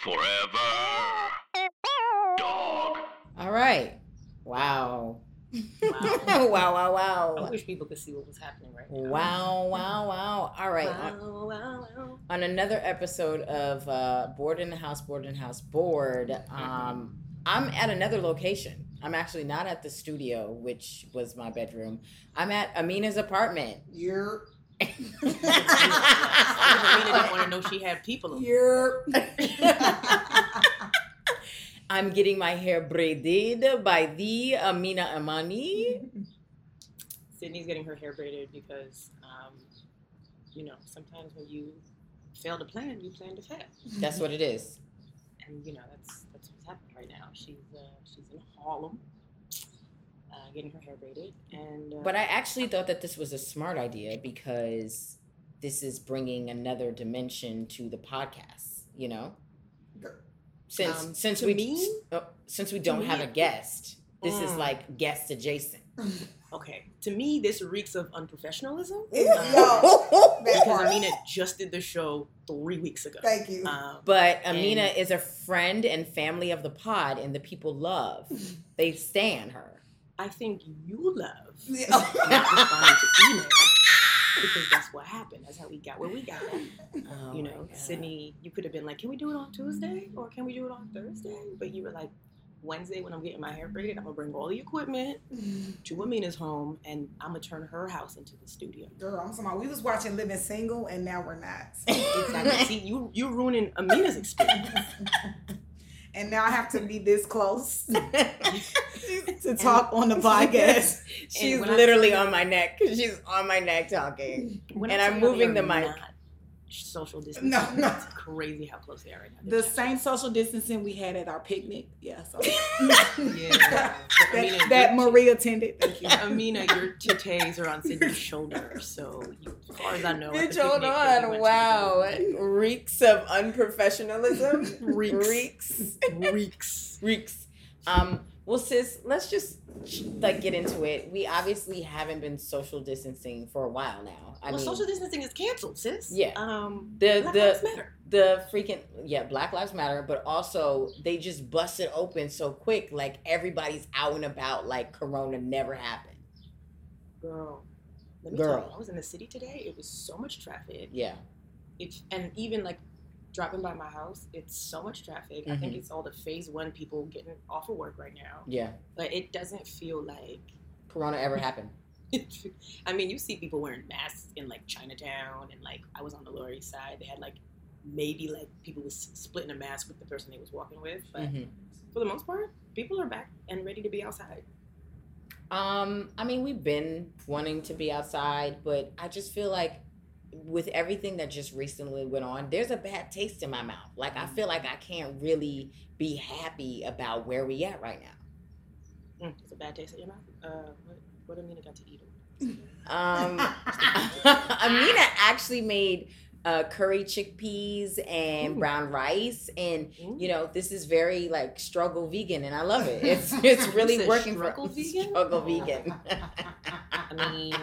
Forever. Dog. All right. Wow. Wow. wow, wow, I wow. wish people could see what was happening right now. Wow, wow, wow. All right. On, Wow, wow, wow. on another episode of uh, Bored in the House, Bored in the House, Bored, um, I'm at another location. I'm actually not at the studio, which was my bedroom. I'm at Aminah's apartment. You're Aminah didn't want to know she had people. you're I'm getting my hair braided by the Aminah Amani. Sydnee's getting her hair braided because, um, you know, sometimes when you fail to plan, you plan to fail. That's what it is. and you know that's that's what's happening right now. She's uh, she's in Harlem, getting her hair braided, and uh, But I actually thought that this was a smart idea because this is bringing another dimension to the podcast. You know, since Um, since we me? uh, since we don't me? have a guest, this is Mm. like guest adjacent. okay, to me this reeks of unprofessionalism Yo, Um, because. Aminah just did the show three weeks ago. Thank you. Um, But Aminah is a friend and family of the pod, and the people love. They stand her. I think you love Yeah. not responding to emails because that's what happened. That's how we got where we got. Oh you know, Sydnee, you could have been like, "Can we do it on Tuesday or can we do it on Thursday?" But you were like, "Wednesday when I'm getting my hair braided, I'm gonna bring all the equipment mm-hmm. to Aminah's home and I'm gonna turn her house into the studio." Girl, I'm about we was watching Living Single and now we're not. Exactly. See, you you're ruining Aminah's experience. and now I have to be this close to talk on the podcast. She's literally on my neck. She's on my neck talking. And I'm moving the mic. not Social distancing. No, no. It's crazy how close they are right now. The same social distancing we had at our picnic. Yeah, so Yeah. that, Aminah, that Marie attended. Thank you. Aminah, your titties are on Sydnee's shoulder, so you, as far as I know, Bitch, hold picnic that we on. Wow. Reeks of unprofessionalism. Reeks. Reeks. reeks. Reeks. Um, well, sis, let's just like get into it. We obviously haven't been social distancing for a while now. I well, mean, social distancing is canceled, sis. Yeah. Um, the Black the Lives Matter. the freaking yeah, Black Lives Matter, but also they just busted open so quick, like everybody's out and about, like Corona never happened. Girl, let me tell Girl. you, I was in the city today. It was so much traffic. Yeah. It's and even like dropping by my house, it's so much traffic. I think Mhm. it's all the phase one people getting off of work right now, Yeah. but it doesn't feel like. Corona ever happened. I mean, you see people wearing masks in like Chinatown, and like I was on the Lower East Side. They had like maybe like people was splitting a mask with the person they was walking with, but Mhm. for the most part, people are back and ready to be outside. Um, I mean, we've been wanting to be outside, but I just feel like with everything that just recently went on, there's a bad taste in my mouth. Like I feel like I can't really be happy about where we at right now. Mm, it's a bad taste in your mouth. Uh, what, what Aminah got to eat? Um, Aminah actually made uh, curry chickpeas and Ooh. brown rice, and Ooh. you know this is very like struggle vegan, and I love it. It's it's really working struggle for vegan? struggle vegan. I mean,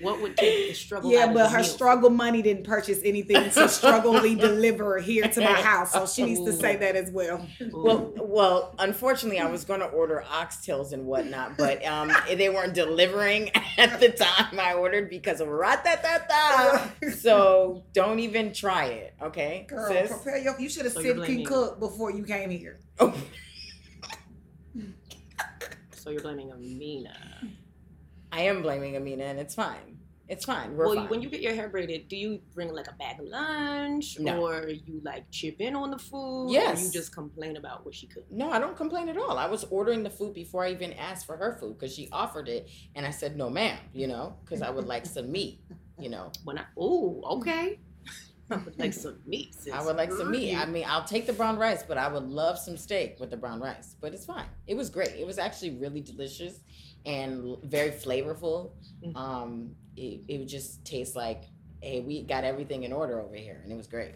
what would take the struggle? Yeah, but her meal? struggle money didn't purchase anything to struggly deliver here to my house, so she needs to say that as well. Well, well, unfortunately, I was going to order oxtails and whatnot, but um, they weren't delivering at the time I ordered because of rat-ta-ta-ta. So don't even try it, okay, Girl, sis? prepare your. You should have So you're said blaming- can cook before you came here. Oh, so you're blaming Aminah. I am blaming Aminah, and it's fine. It's fine. We're well, fine. when you get your hair braided, do you bring like a bag of lunch, No. or you like chip in on the food, or Yes. you just complain about what she cooked? no, I don't complain at all. I was ordering the food before I even asked for her food because she offered it, and I said no, ma'am. You know, because I would like some meat. You know, When I oh okay, I would like some meat. Sis. I would like some meat. I mean, I'll take the brown rice, but I would love some steak with the brown rice. But it's fine. It was great. It was actually really delicious and very flavorful. Mhm. Um, it, it would just taste like, hey, we got everything in order over here, and it was great.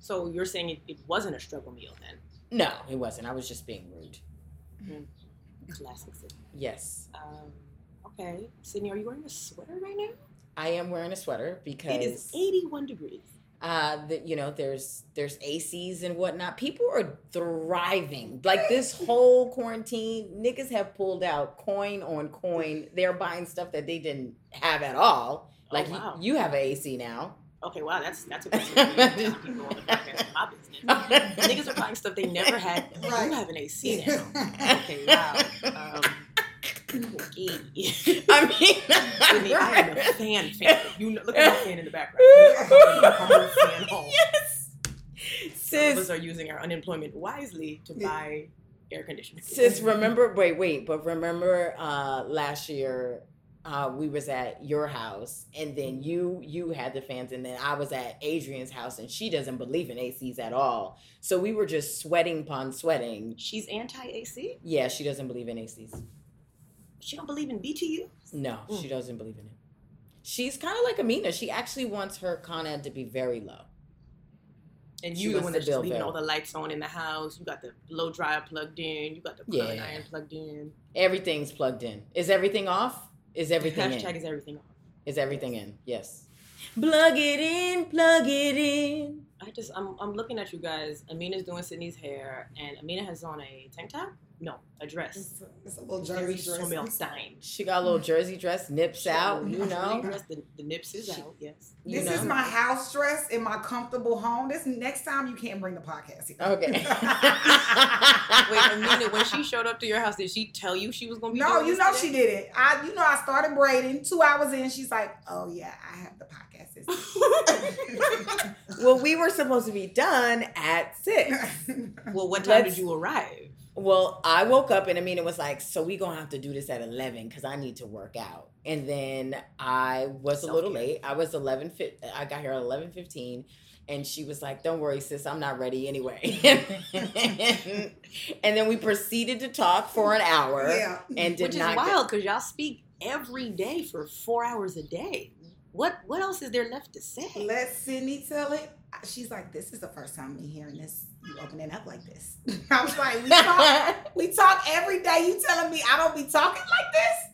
So you're saying it, it wasn't a struggle meal then? No, it wasn't. I was just being rude. Classic Sydnee. Yes, Um, okay, Sydnee, are you wearing a sweater right now? I am wearing a sweater because It is 81 degrees. Uh, that you know, there's there's ACs and whatnot. People are thriving. Like this whole quarantine, niggas have pulled out coin on coin. They're buying stuff that they didn't have at all. Oh, Like wow. you, you have an AC now. Okay, wow, that's that's a people on. My business. Niggas are buying stuff they never had. Right. You have an AC now. Okay, wow. Um, okay. I mean, I am a fan fan. You know, look at my fan in the background. I'm a fan home. yes, Some of us sis. are using our unemployment wisely to buy air conditioning. Sis, remember? Wait, wait, but remember uh, last year uh, we was at your house, and then you you had the fans, and then I was at Adrian's house, and she doesn't believe in ACs at all. So we were just sweating upon sweating. She's anti AC. Yeah, she doesn't believe in ACs. She don't believe in BTU. No, Mm. she doesn't believe in it. She's kind of like Aminah. She actually wants her Con Ed to be very low. And you the one that's just leaving better. all the lights on in the house. You got the blow dryer plugged in. You got the Yeah. curling iron plugged in. Everything's plugged in. Is everything off? Is everything Hashtag in? is everything on. Is everything in? Yes. Plug it in, plug it in. I just I'm I'm looking at you guys. Aminah's doing Sydnee's hair, and Aminah has on a tank top. No, a dress. It's a, it's a little Very jersey dress. Sommelstein. She got a little jersey dress, nips out, you know. dress, the, the nips is She- out. Yes. You This know. is my house dress in my comfortable home. This next time you can't bring the podcast here. Okay. Wait, Aminah, when she showed up to your house, did she tell you she was gonna be? No, doing you know today? she didn't. I, you know, I started braiding. Two hours in, she's like, "Oh yeah, I have the podcast." well, we were supposed to be done at six. well, what time Let's- did you arrive? Well, I woke up and Aminah was like, "So we gonna have to do this at 11 because I need to work out." And then I was a little late. I was 11. I got here at 11:15, and she was like, "Don't worry, sis, I'm not ready anyway." and then we proceeded to talk for an hour yeah. and did Which is not. wild because y'all speak every day for four hours a day. What what else is there left to say? Let Sydnee tell it. She's like, "This is the first time me hearing this. You opening up like this." I was like, "We talk, we talk every day. You telling me I don't be talking like this?"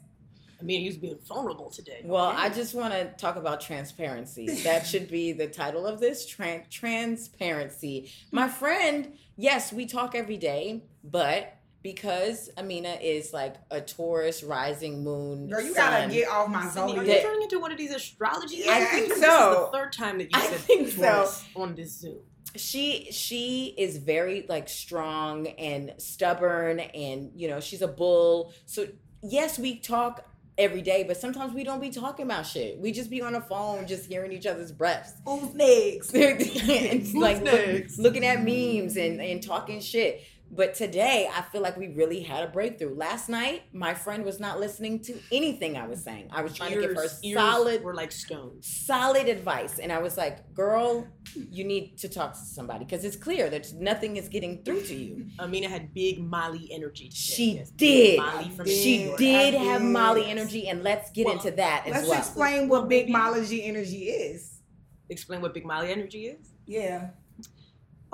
I mean, you're being vulnerable today. Well, Okay. I just want to talk about transparency. That should be the title of this tran- transparency. My mm-hmm. friend, yes, we talk every day, but because Aminah is like a Taurus rising moon, Girl, you sun, gotta get off my Sydnee, are you turning into one of these astrology? I ladies? think This so. is the third time that you I said think so. Taurus on this Zoom. she she is very like strong and stubborn, and you know she's a bull. So yes, we talk every day, but sometimes we don't be talking about shit. We just be on the phone, just hearing each other's breaths. Who's next? it's like look- looking at memes and, and talking shit. But today, I feel like we really had a breakthrough. Last night, my friend was not listening to anything I was saying. I was trying to give her Ears- ears solid, were like stones. solid advice, and I was like, "Girl, you need to talk to somebody because it's clear that nothing is getting through to you." Aminah had big Molly energy. Today. She Yes, did. Molly from She New York. did have did. Molly energy, and let's get Well, into that as Let's well. explain what big Molly energy is. Explain what big Molly energy is. Yeah.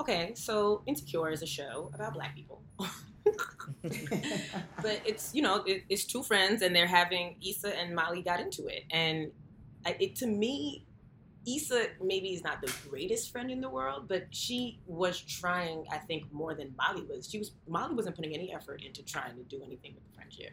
Okay, so Insecure is a show about black people. but it's you know it, it's two friends and they're having Issa and Molly got into it and I, it to me Issa maybe is not the greatest friend in the world but she was trying I think more than Molly was she was Molly wasn't putting any effort into trying to do anything with the friendship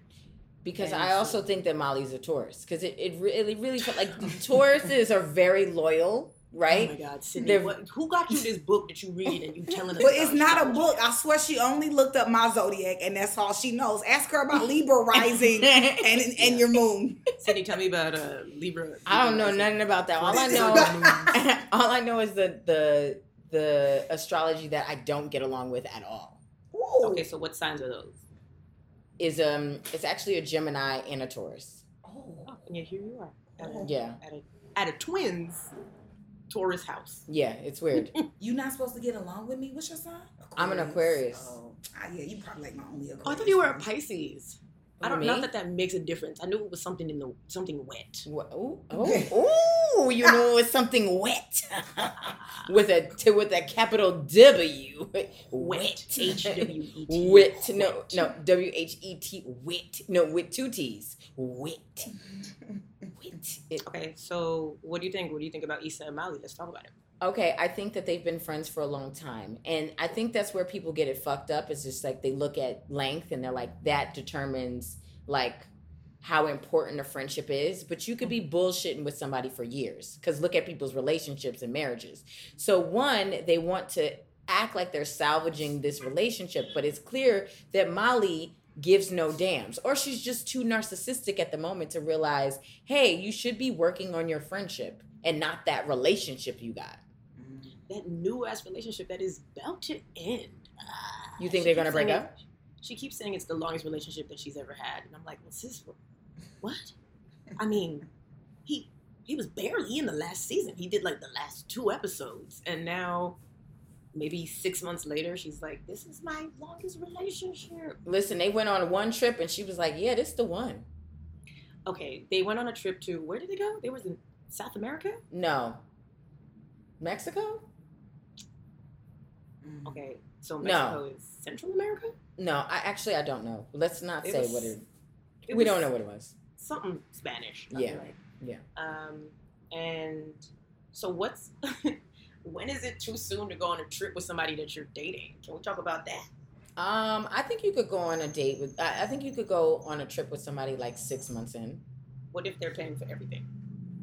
Because And I so- also think that Molly's a Taurus. Because it, it really, really felt like Tauruses are very loyal, oh right? my God Sydnee They're- what, who got you this book that you read and you telling us But it's not a book. I swear she only looked up my zodiac and that's all she knows. Ask her about Libra rising and and your moon. Sydnee tell me about uh, Libra I don't know Libra nothing about that. All I know, all I know is the the the astrology that I don't get along with at all. Ooh. okay so what signs are those Is um, it's actually a Gemini and a Taurus. Oh. oh, yeah here you are at a, Yeah, at a, at a twins Taurus house yeah, it's weird. You not supposed to get along with me? What's your sign? I'm an Aquarius. Oh, ah, yeah, you probably like my only Aquarius. Oh, I thought you were a Pisces. I don't me? know that that makes a difference. I knew it was something in the something wet. Wha- Ooh, oh, ooh, you know it's something wet with a t- with a capital W. Wet. H W E T. Wit. No, no. W H E T. Wit. No, with two T's. Wit. It, Okay, so what do you think? What do you think about Issa and Molly? Let's talk about it. Okay, I think that they've been friends for a long time. And I think that's where people get it fucked up. It's just like they look at length and they're like, that determines like how important a friendship is. But you could be bullshitting with somebody for years. Because look at people's relationships and marriages. So, one, they want to act like they're salvaging this relationship, but it's clear that Molly gives no dams or she's just too narcissistic at the moment to realize hey you should be working on your friendship and not that relationship you got That new ass relationship that is about to end. Ah, You think they're gonna break saying up? She keeps saying it's the longest relationship that she's ever had, and I'm like, well, sis, what? I mean, he he was barely in the last season. He did like the last two episodes, and now maybe six months later, she's like, this is my longest relationship. listen they went on one trip and she was like yeah this the one Okay, they went on a trip to where did they go? They was in South America. no mexico Mm. Okay, so No. Mexico is Central America. no i actually i don't know let's not It say was- what it, It we was don't know what it was something Spanish. I Yeah, like. yeah. Um, and so what's when is it too soon to go on a trip with somebody that you're dating? Can we talk about that? um i think you could go on a date with I, I think you could go on a trip with somebody like six months in What if they're paying for everything?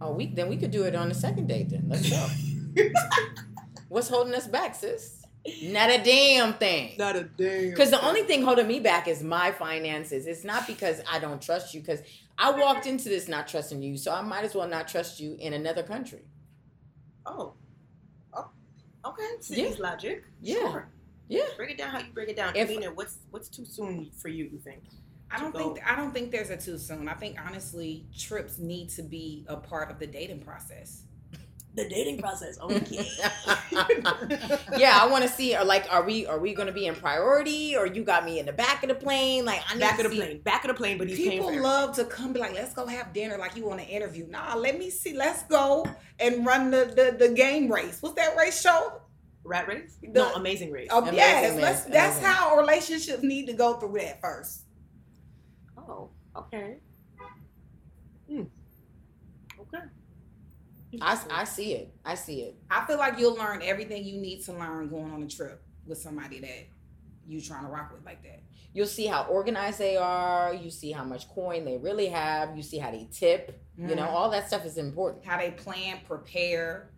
oh we then we could do it on the second date then let's go what's holding us back sis not a damn thing Not a damn. Because the only thing holding me back is my finances. It's not because I don't trust you. Because I walked into this not trusting you, so I might as well not trust you in another country. oh, oh, okay. Sydnee's logic. Yeah. Sure. Yeah. Break it down how you break it down. If- Aminah, what's what's too soon for you? You think? I don't to think. I don't think there's a too soon. I think honestly, trips need to be a part of the dating process. The dating process. Okay. yeah, I want to see. Or like, are we are we going to be in priority, or you got me in the back of the plane? Like, I need Back to of the see- plane. Back of the plane, but he's paying People for love to come be like, let's go have dinner like you want an interview. Nah, let me see. Let's go and run the the, the game race. What's that race show? Rat race? The- no, amazing race. Oh Amazing yes, Race, let's, that's amazing. how relationships need to go through that first. Oh, okay. Hmm. Okay. I, I see it. I see it. I feel like you'll learn everything you need to learn going on a trip with somebody that you trying to rock with like that. You'll see how organized they are. You see how much coin they really have. You see how they tip. You know, Mhm. all that stuff is important. how they plan, prepare.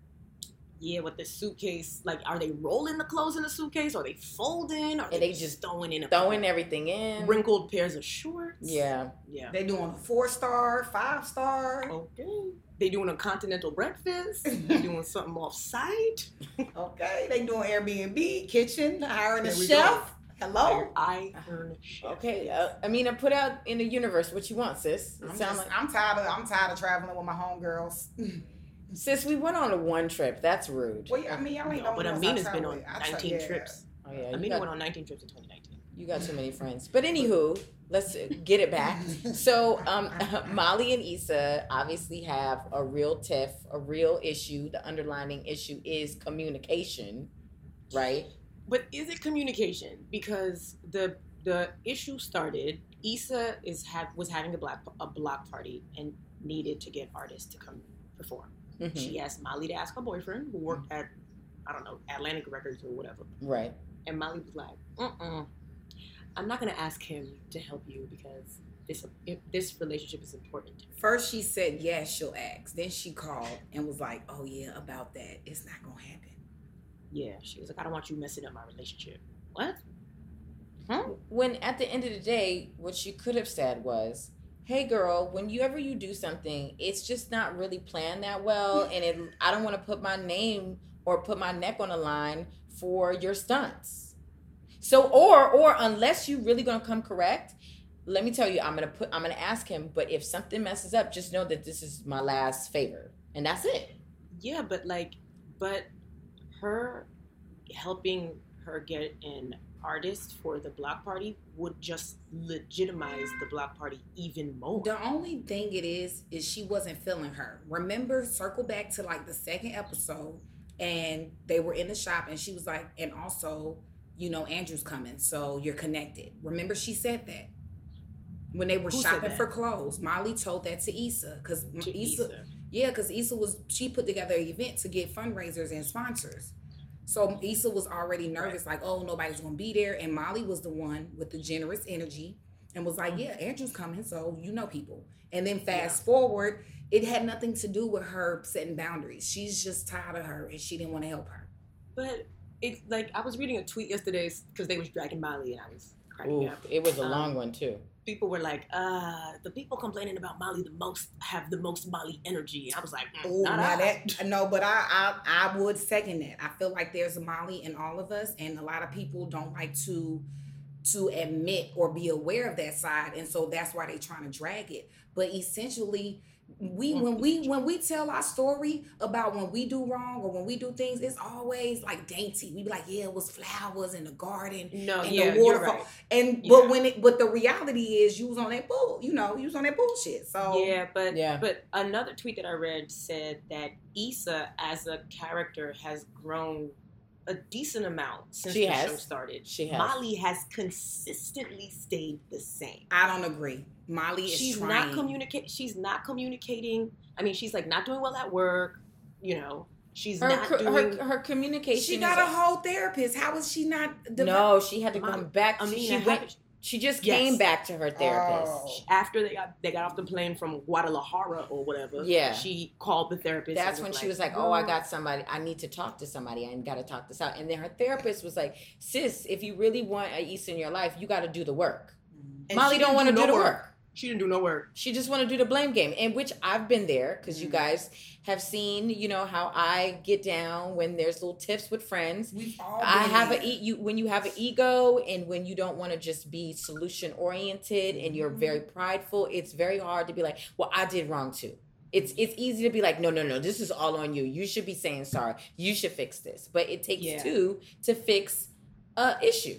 Yeah, with the suitcase, like, are they rolling the clothes in the suitcase? Are they folding? Are And they just throwing in a Throwing everything in. wrinkled pairs of shorts? Yeah. yeah. They doing four star, five star. Okay. They doing a continental breakfast. they doing something off site. Okay, they doing Airbnb, kitchen, hiring a There we chef. Hello. I earn. Okay, uh, I mean, I put out in the universe what you want, sis. It I'm, just, like, I'm tired of I'm tired of traveling with my homegirls. sis, we went on a one trip. That's rude. well, yeah, I mean, y'all ain't No, know but what else I Aminah's been on. I 19 yeah. trips. Oh yeah, you Aminah got, went on 19 trips in 2019. you got too many friends. But anywho, let's get it back. So, um, Molly and Issa obviously have a real tiff, a real issue. The underlining issue is communication, right? But is it communication? Because the the issue started. Issa is have was having a black a block party and needed to get artists to come perform. Mhm. She asked Molly to ask her boyfriend, who worked at I don't know Atlantic Records or whatever, Right. and Molly was like, "Mm-mm, I'm not gonna ask him to help you because this this relationship is important." First, she said yes, she'll ask. Then she called and was like, "Oh yeah, about that. It's not gonna happen." Yeah, she was like, "I don't want you messing up my relationship." What? Huh? When at the end of the day, what she could have said was, "Hey, girl, whenever you do something, it's just not really planned that well, and it, I don't want to put my name or put my neck on the line for your stunts." So, or or unless you really gonna come correct, let me tell you, I'm gonna put, I'm gonna ask him. But if something messes up, just know that this is my last favor, and that's it. Yeah, but like, but her helping her get an artist for the block party would just legitimize the block party even more. The only thing it is is she wasn't feeling her. Remember, circle back to like the second episode, and they were in the shop, and she was like, and also, you know, Andrew's coming, so you're connected. Remember, she said that when they were Who shopping for clothes. Molly told that to Issa because Issa, Issa. Yeah, because Issa was she put together an event to get fundraisers and sponsors. So Issa was already nervous, like, oh, nobody's gonna be there. And Molly was the one with the generous energy and was like, Yeah, Andrew's coming, so you know people. And then fast forward, it had nothing to do with her setting boundaries. She's just tired of her and she didn't want to help her. But it's like I was reading a tweet yesterday because they was dragging Molly and I was cracking Ooh, up. it was a Um, long one too. People were like, uh, the people complaining about Molly the most have the most Molly energy. I was like, Oh, not now I. that no, but I, I I would second that. I feel like there's a Molly in all of us, and a lot of people don't like to to admit or be aware of that side, and so that's why they're trying to drag it. But essentially, we when we when we tell our story about when we do wrong or when we do things, it's always like dainty. We be like, yeah, it was flowers in the garden. No, and yeah, the waterfall. right. And Yeah. but when it but the reality is you was on that bull, you know, you was on that bullshit. So Yeah, but Yeah. but another tweet that I read said that Issa as a character has grown a decent amount since She the has. show started. She has. Molly has consistently stayed the same. I don't agree. Molly is She's trying. not communicate. She's not communicating. I mean, she's like not doing well at work. You know, she's Her, not co- doing. her her communication. She is got a like- whole therapist. How is she not? develop- No, she had to Mom, come back. I she- mean, she it went. Happened- She just Yes. came back to her therapist. Oh. after they got they got off the plane from Guadalajara or whatever. Yeah. she called the therapist. That's and when she was like, "Oh, I got somebody. I need to talk to somebody. I got to talk this out." And then her therapist was like, "Sis, if you really want a East in your life, you got to do the work." Mm-hmm. And Molly don't want to do, no the work. She didn't do no work. She just want to do the blame game, in which I've been there because you Mhm. guys have seen, you know, how I get down when there's little tips with friends. We've all I have there. a you when you have an ego and when you don't want to just be solution oriented and you're very prideful. It's very hard to be like, well, I did wrong too. It's it's easy to be like, no, no, no, this is all on you. You should be saying sorry. You should fix this. But it takes Yeah. two to fix a issue.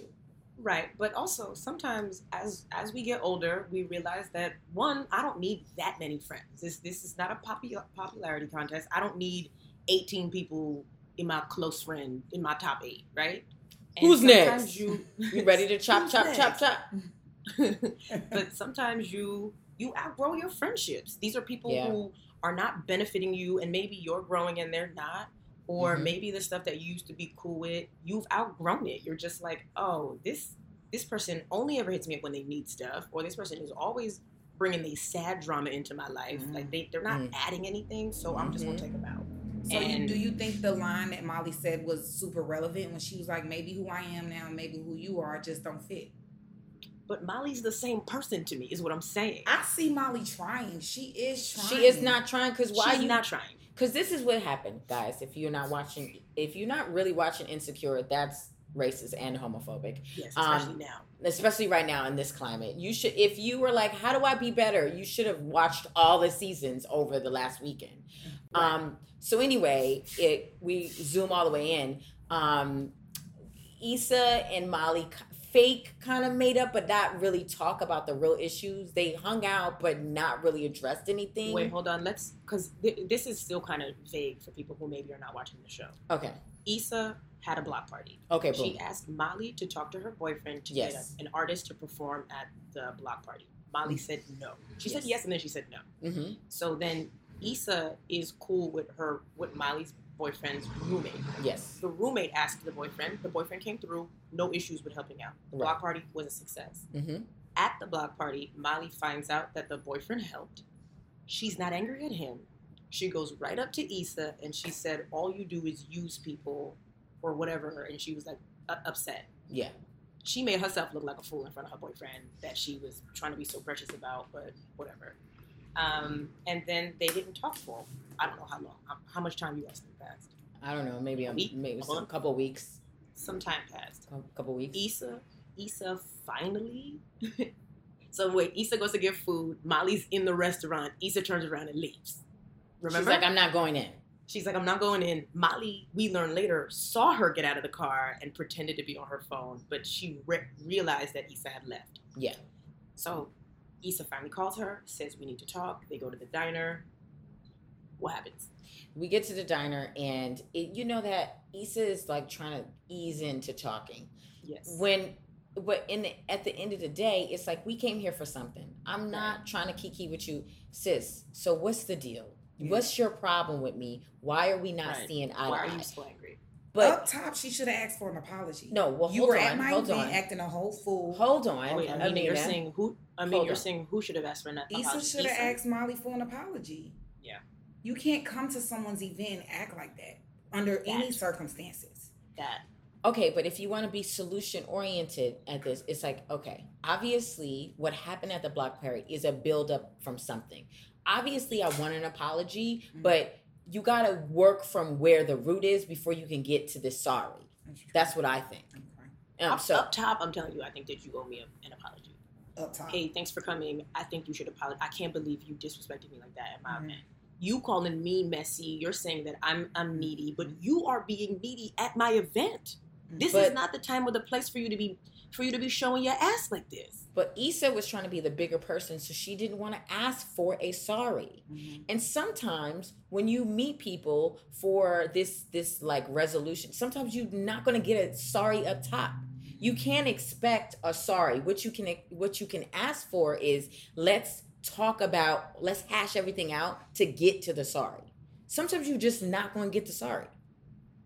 Right, but also sometimes as as we get older, we realize that one, I don't need that many friends. This this is not a popu- popularity contest. I don't need 18 people in my close friend in my top 8, right? Who's next? You You ready to chop, Who's chop, next? chop, chop? but sometimes you you outgrow your friendships. These are people Yeah. who are not benefiting you, and maybe you're growing and they're not. Or Mhm. maybe the stuff that you used to be cool with, you've outgrown it. You're just like, oh, this this person only ever hits me up when they need stuff, or this person is always bringing the sad drama into my life. Mhm. Like they they're not Mhm. adding anything, so I'm just gonna Mhm. take them out. So you, do you think the line that Molly said was super relevant when she was like, maybe who I am now, maybe who you are, just don't fit? But Molly's the same person to me, is what I'm saying. I see Molly trying. She is trying. She is not trying because why She's you not trying. Because this is what happened, guys. If you're not watching, if you're not really watching Insecure, that's racist and homophobic, Yes, Um, especially now. especially right now in this climate. You should, if you were like, "How do I be better?" You should have watched all the seasons over the last weekend. Right. Um. So anyway, it we zoom all the way in. Um, Issa and Molly fake kind of made up, but not really talk about the real issues. They hung out, but not really addressed anything. Wait, hold on. Let's because th- this is still kind of vague for people who maybe are not watching the show. Okay. Issa had a block party. Okay. Boom. She asked Molly to talk to her boyfriend to Yes. get a, an artist to perform at the block party. Molly said no. She said Yes. yes, and then she said no. mm-hmm. So then Issa is cool with her with Molly's boyfriend's roommate. Yes. The roommate asked the boyfriend. The boyfriend came through. No issues with helping out. The Right. block party was a success. Mm-hmm. At the block party, Molly finds out that the boyfriend helped. She's not angry at him. She goes right up to Issa and she said, "All you do is use people or whatever." And she was like u- upset. Yeah. She made herself look like a fool in front of her boyfriend that she was trying to be so precious about, but whatever. Um, and then they didn't talk for I don't know how long. How, how much time you guys think passed? I don't know. Maybe a week? maybe A couple weeks. Some time passed. A couple weeks. Issa, Issa finally. so wait, Issa goes to get food. Molly's in the restaurant. Issa turns around and leaves. Remember? She's like, I'm not going in. She's like, I'm not going in. Molly, we learn later, saw her get out of the car and pretended to be on her phone, but she re- realized that Issa had left. Yeah. So Issa finally calls her, says we need to talk. They go to the diner. What happens? We get to the diner, and it, you know that Issa is like trying to ease into talking. Yes. When, but in the, at the end of the day, it's like we came here for something. I'm not trying to kiki with you, sis. So what's the deal? Yeah. What's your problem with me? Why are we not Right. seeing eye Why to are you eye? so angry? But Up top, she should have asked for an apology. no, well, you hold were on, at my hold event on, acting a whole fool. hold on. Oh, wait, I mean, Aminah. you're saying who? I mean, Hold you're on. saying who should have asked for an apology? Issa should have asked Molly for an apology. Yeah. You can't come to someone's event and act like that under any circumstances. that. Okay, but if you want to be solution oriented at this, it's like, okay, obviously what happened at the block party is a buildup from something. Obviously, I want an apology, Mhm. but you got to work from where the root is before you can get to the sorry. That's what I think. Okay. Um, up, so, up top, I'm telling you, I think that you owe me a, an apology. Up top. Hey, thanks for coming. I think you should apologize. I can't believe you disrespected me like that at my Mhm. event. You calling me messy. You're saying that I'm I'm needy, but you are being needy at my event. This But- is not the time or the place for you to be for you to be showing your ass like this. but Issa was trying to be the bigger person, so she didn't want to ask for a sorry. Mhm. And sometimes when you meet people for this this like resolution, sometimes you're not going to get a sorry up top. You can't expect a sorry. What you can what you can ask for is let's talk about let's hash everything out to get to the sorry. Sometimes you're just not going to get the sorry.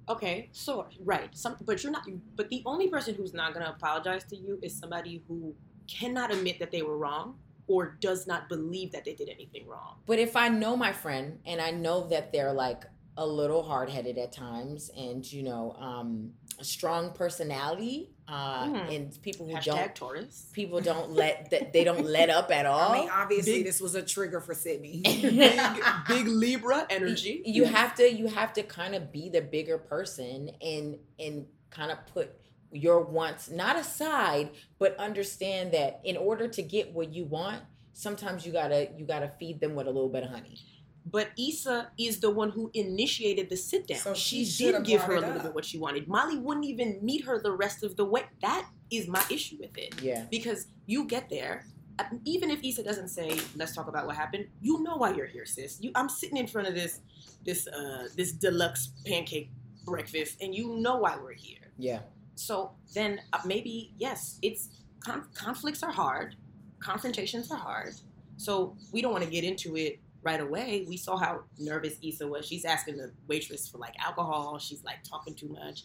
Okay, so right, some, but you're not. But the only person who's not going to apologize to you is somebody who cannot admit that they were wrong or does not believe that they did anything wrong. But if I know my friend and I know that they're like a little hard headed at times and you know um, a strong personality uh, Mhm. and people who Hashtag don't Taurus. people don't let that they don't let up at all. I mean, obviously, Big- this was a trigger for Sydnee. big, big Libra energy. you Yes. have to you have to kind of be the bigger person and and kind of put your wants not aside but understand that in order to get what you want sometimes you gotta you gotta feed them with a little bit of honey But Issa is the one who initiated the sit down. So she she did give her a little up. bit what she wanted. Molly wouldn't even meet her the rest of the way. That is my issue with it. yeah Because you get there, uh, even if Issa doesn't say, "Let's talk about what happened," you know why you're here, sis. You, I'm sitting in front of this, this, uh, this deluxe pancake breakfast, and you know why we're here. yeah So then uh, maybe yes, it's con- conflicts are hard, confrontations are hard. So we don't want to get into it right away. We saw how nervous Issa was. She's asking the waitress for like alcohol. She's like talking too much,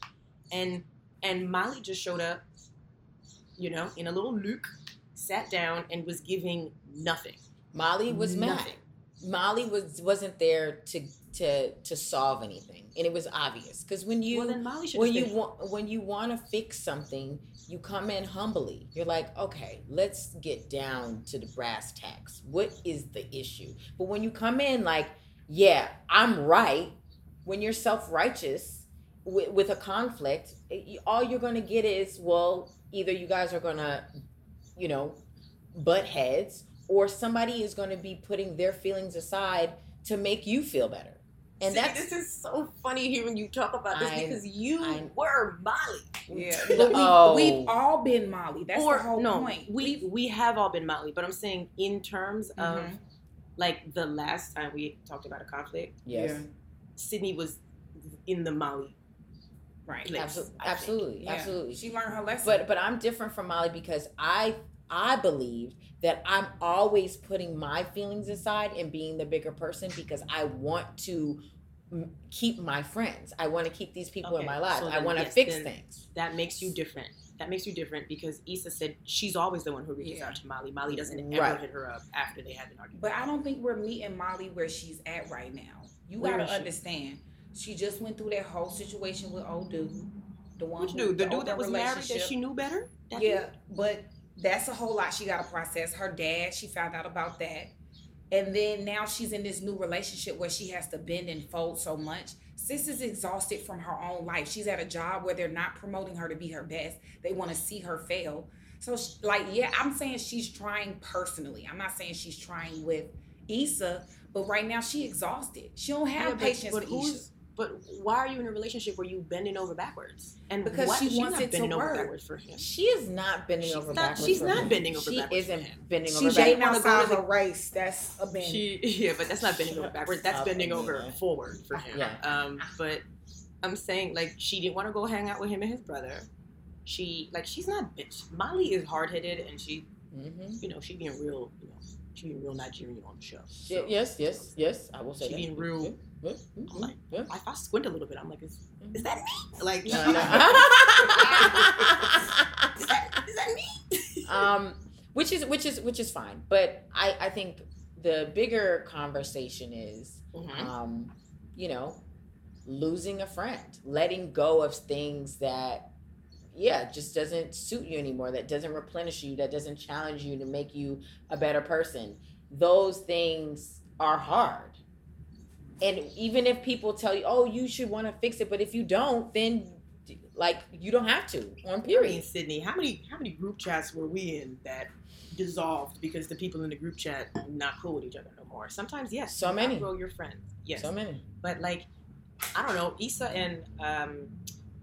and and Molly just showed up, you know, in a little luke, sat down and was giving nothing. molly was mad Nothing. molly was wasn't there to to to solve anything. And it was obvious. Because when you well, then Molly should. when you want when you want to fix something you come in humbly. You're like okay let's get down to the brass tacks. What is the issue? But when you come in like yeah i'm right when you're self-righteous with, with a conflict it- all you're going to get is well either you guys are going to you know butt heads or somebody is going to be putting their feelings aside to make you feel better and See, that's this is so funny hearing you talk about this I- because you I- were Molly. Yeah, but we, Oh. we've all been Molly. That's or the whole no, point. we We've- we have all been Molly, but I'm saying in terms of Mhm. like the last time we talked about a conflict, yes Yeah. Sydnee was in the Molly. right. place, Absolutely, absolutely, Yeah. absolutely. She learned her lesson. But but I'm different from Molly because I I believe that I'm always putting my feelings aside and being the bigger person because I want to m- keep my friends. I want to keep these people in my life. so I want to yes, fix things. That makes you different. That makes you different because Issa said she's always the one who reaches Yeah. out to Molly. Molly doesn't ever Right. hit her up after they had an argument. But I don't think we're meeting Molly where she's at right now. You Where gotta is she? understand. She just went through that whole situation with old dude. The one Which who- dude? The dude that was married that she knew better? That Yeah, but that's a whole lot she got to process. Her dad, she found out about that. And then now she's in this new relationship where she has to bend and fold so much. Sis is exhausted from her own life. She's at a job where they're not promoting her to be her best. They want to see her fail. So, sh- like, yeah, I'm saying she's trying personally. I'm not saying she's trying with Issa, but right now she exhausted. She don't have Yeah, patience but for Issa. But why are you in a relationship where you bending over backwards? And Because why- she she's wants it to work. backwards for him. She is not bending She's over not- backwards. she's not him. bending over she backwards isn't bending She over dating backwards. wanna go outside to her race. That's a bend. She yeah, but that's not bending over backwards. That's bending over forward for him. Yeah. Um, but I'm saying like she didn't want to go hang out with him and his brother. She like she's not bitch. Molly is hard headed and she Mhm. you know she being real you know she being real Nigerian on the show. So, yes, yes, yes. I will say She that. being real- I'm like. If I squint a little bit, I'm like, is, is that me? Like, No, is, no. that, is that me? um, which is which is which is fine, but I I think the bigger conversation is Mhm. um, you know, losing a friend, letting go of things that, yeah, just doesn't suit you anymore, that doesn't replenish you, that doesn't challenge you to make you a better person. Those things are hard. And even if people tell you, oh, you should want to fix it, but if you don't, then like you don't have to on I mean, period. Sydnee, how many how many group chats were we in that dissolved because the people in the group chat are not cool with each other no more? Sometimes, yes, So you many. outgrow your friends. Yes, So many. but like, I don't know. Issa and um,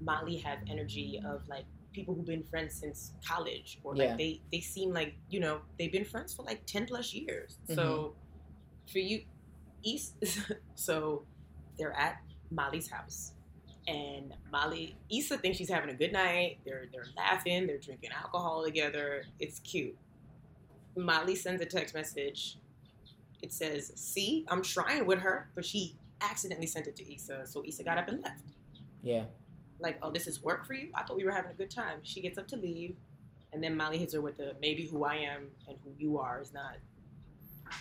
Molly have energy of like people who've been friends since college, or like Yeah. they they seem like you know they've been friends for like ten plus years. So Mm-hmm. for you, Issa, so they're at Molly's house. And Molly, Issa thinks she's having a good night. They're they're laughing. They're drinking alcohol together. It's cute. Molly sends a text message. It says, "See, I'm trying with her," but she accidentally sent it to Issa, so Issa got up and left. Yeah. Like, "Oh, this is work for you? I thought we were having a good time." She gets up to leave, and then Molly hits her with the, "Maybe who I am and who you are is not.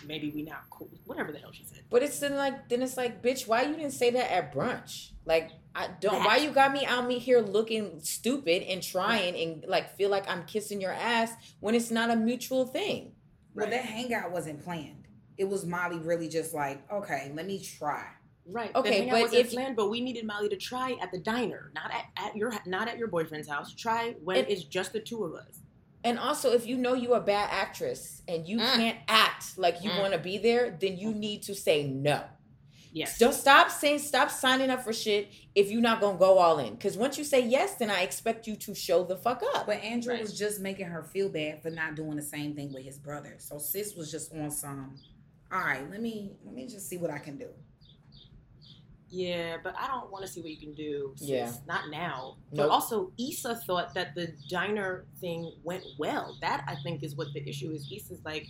Maybe we not cool. Whatever the hell she said." But it's then like then it's like, bitch, why you didn't say that at brunch? Like I don't why you got me out me here looking stupid and trying and like feel like I'm kissing your ass when it's not a mutual thing. Well, Right. that hangout wasn't planned. It was Molly really just like, okay, let me try. Right. Okay, the but wasn't if- planned, but we needed Molly to try at the diner, not at, at your not at your boyfriend's house. Try when And- it's just the two of us. And also if you know you're a bad actress and you Mm. can't act like you Mm. want to be there, then you need to say no. Yes. Don't stop saying stop signing up for shit if you're not gonna go all in. Cause once you say yes, then I expect you to show the fuck up. But Andrew Right. was just making her feel bad for not doing the same thing with his brother. So sis was just on some. All right, let me let me just see what I can do. Yeah, but I don't want to see what you can do. Sis. Yeah. Not now. Nope. But also, Issa thought that the diner thing went well. That I think is what the issue is. Issa's like,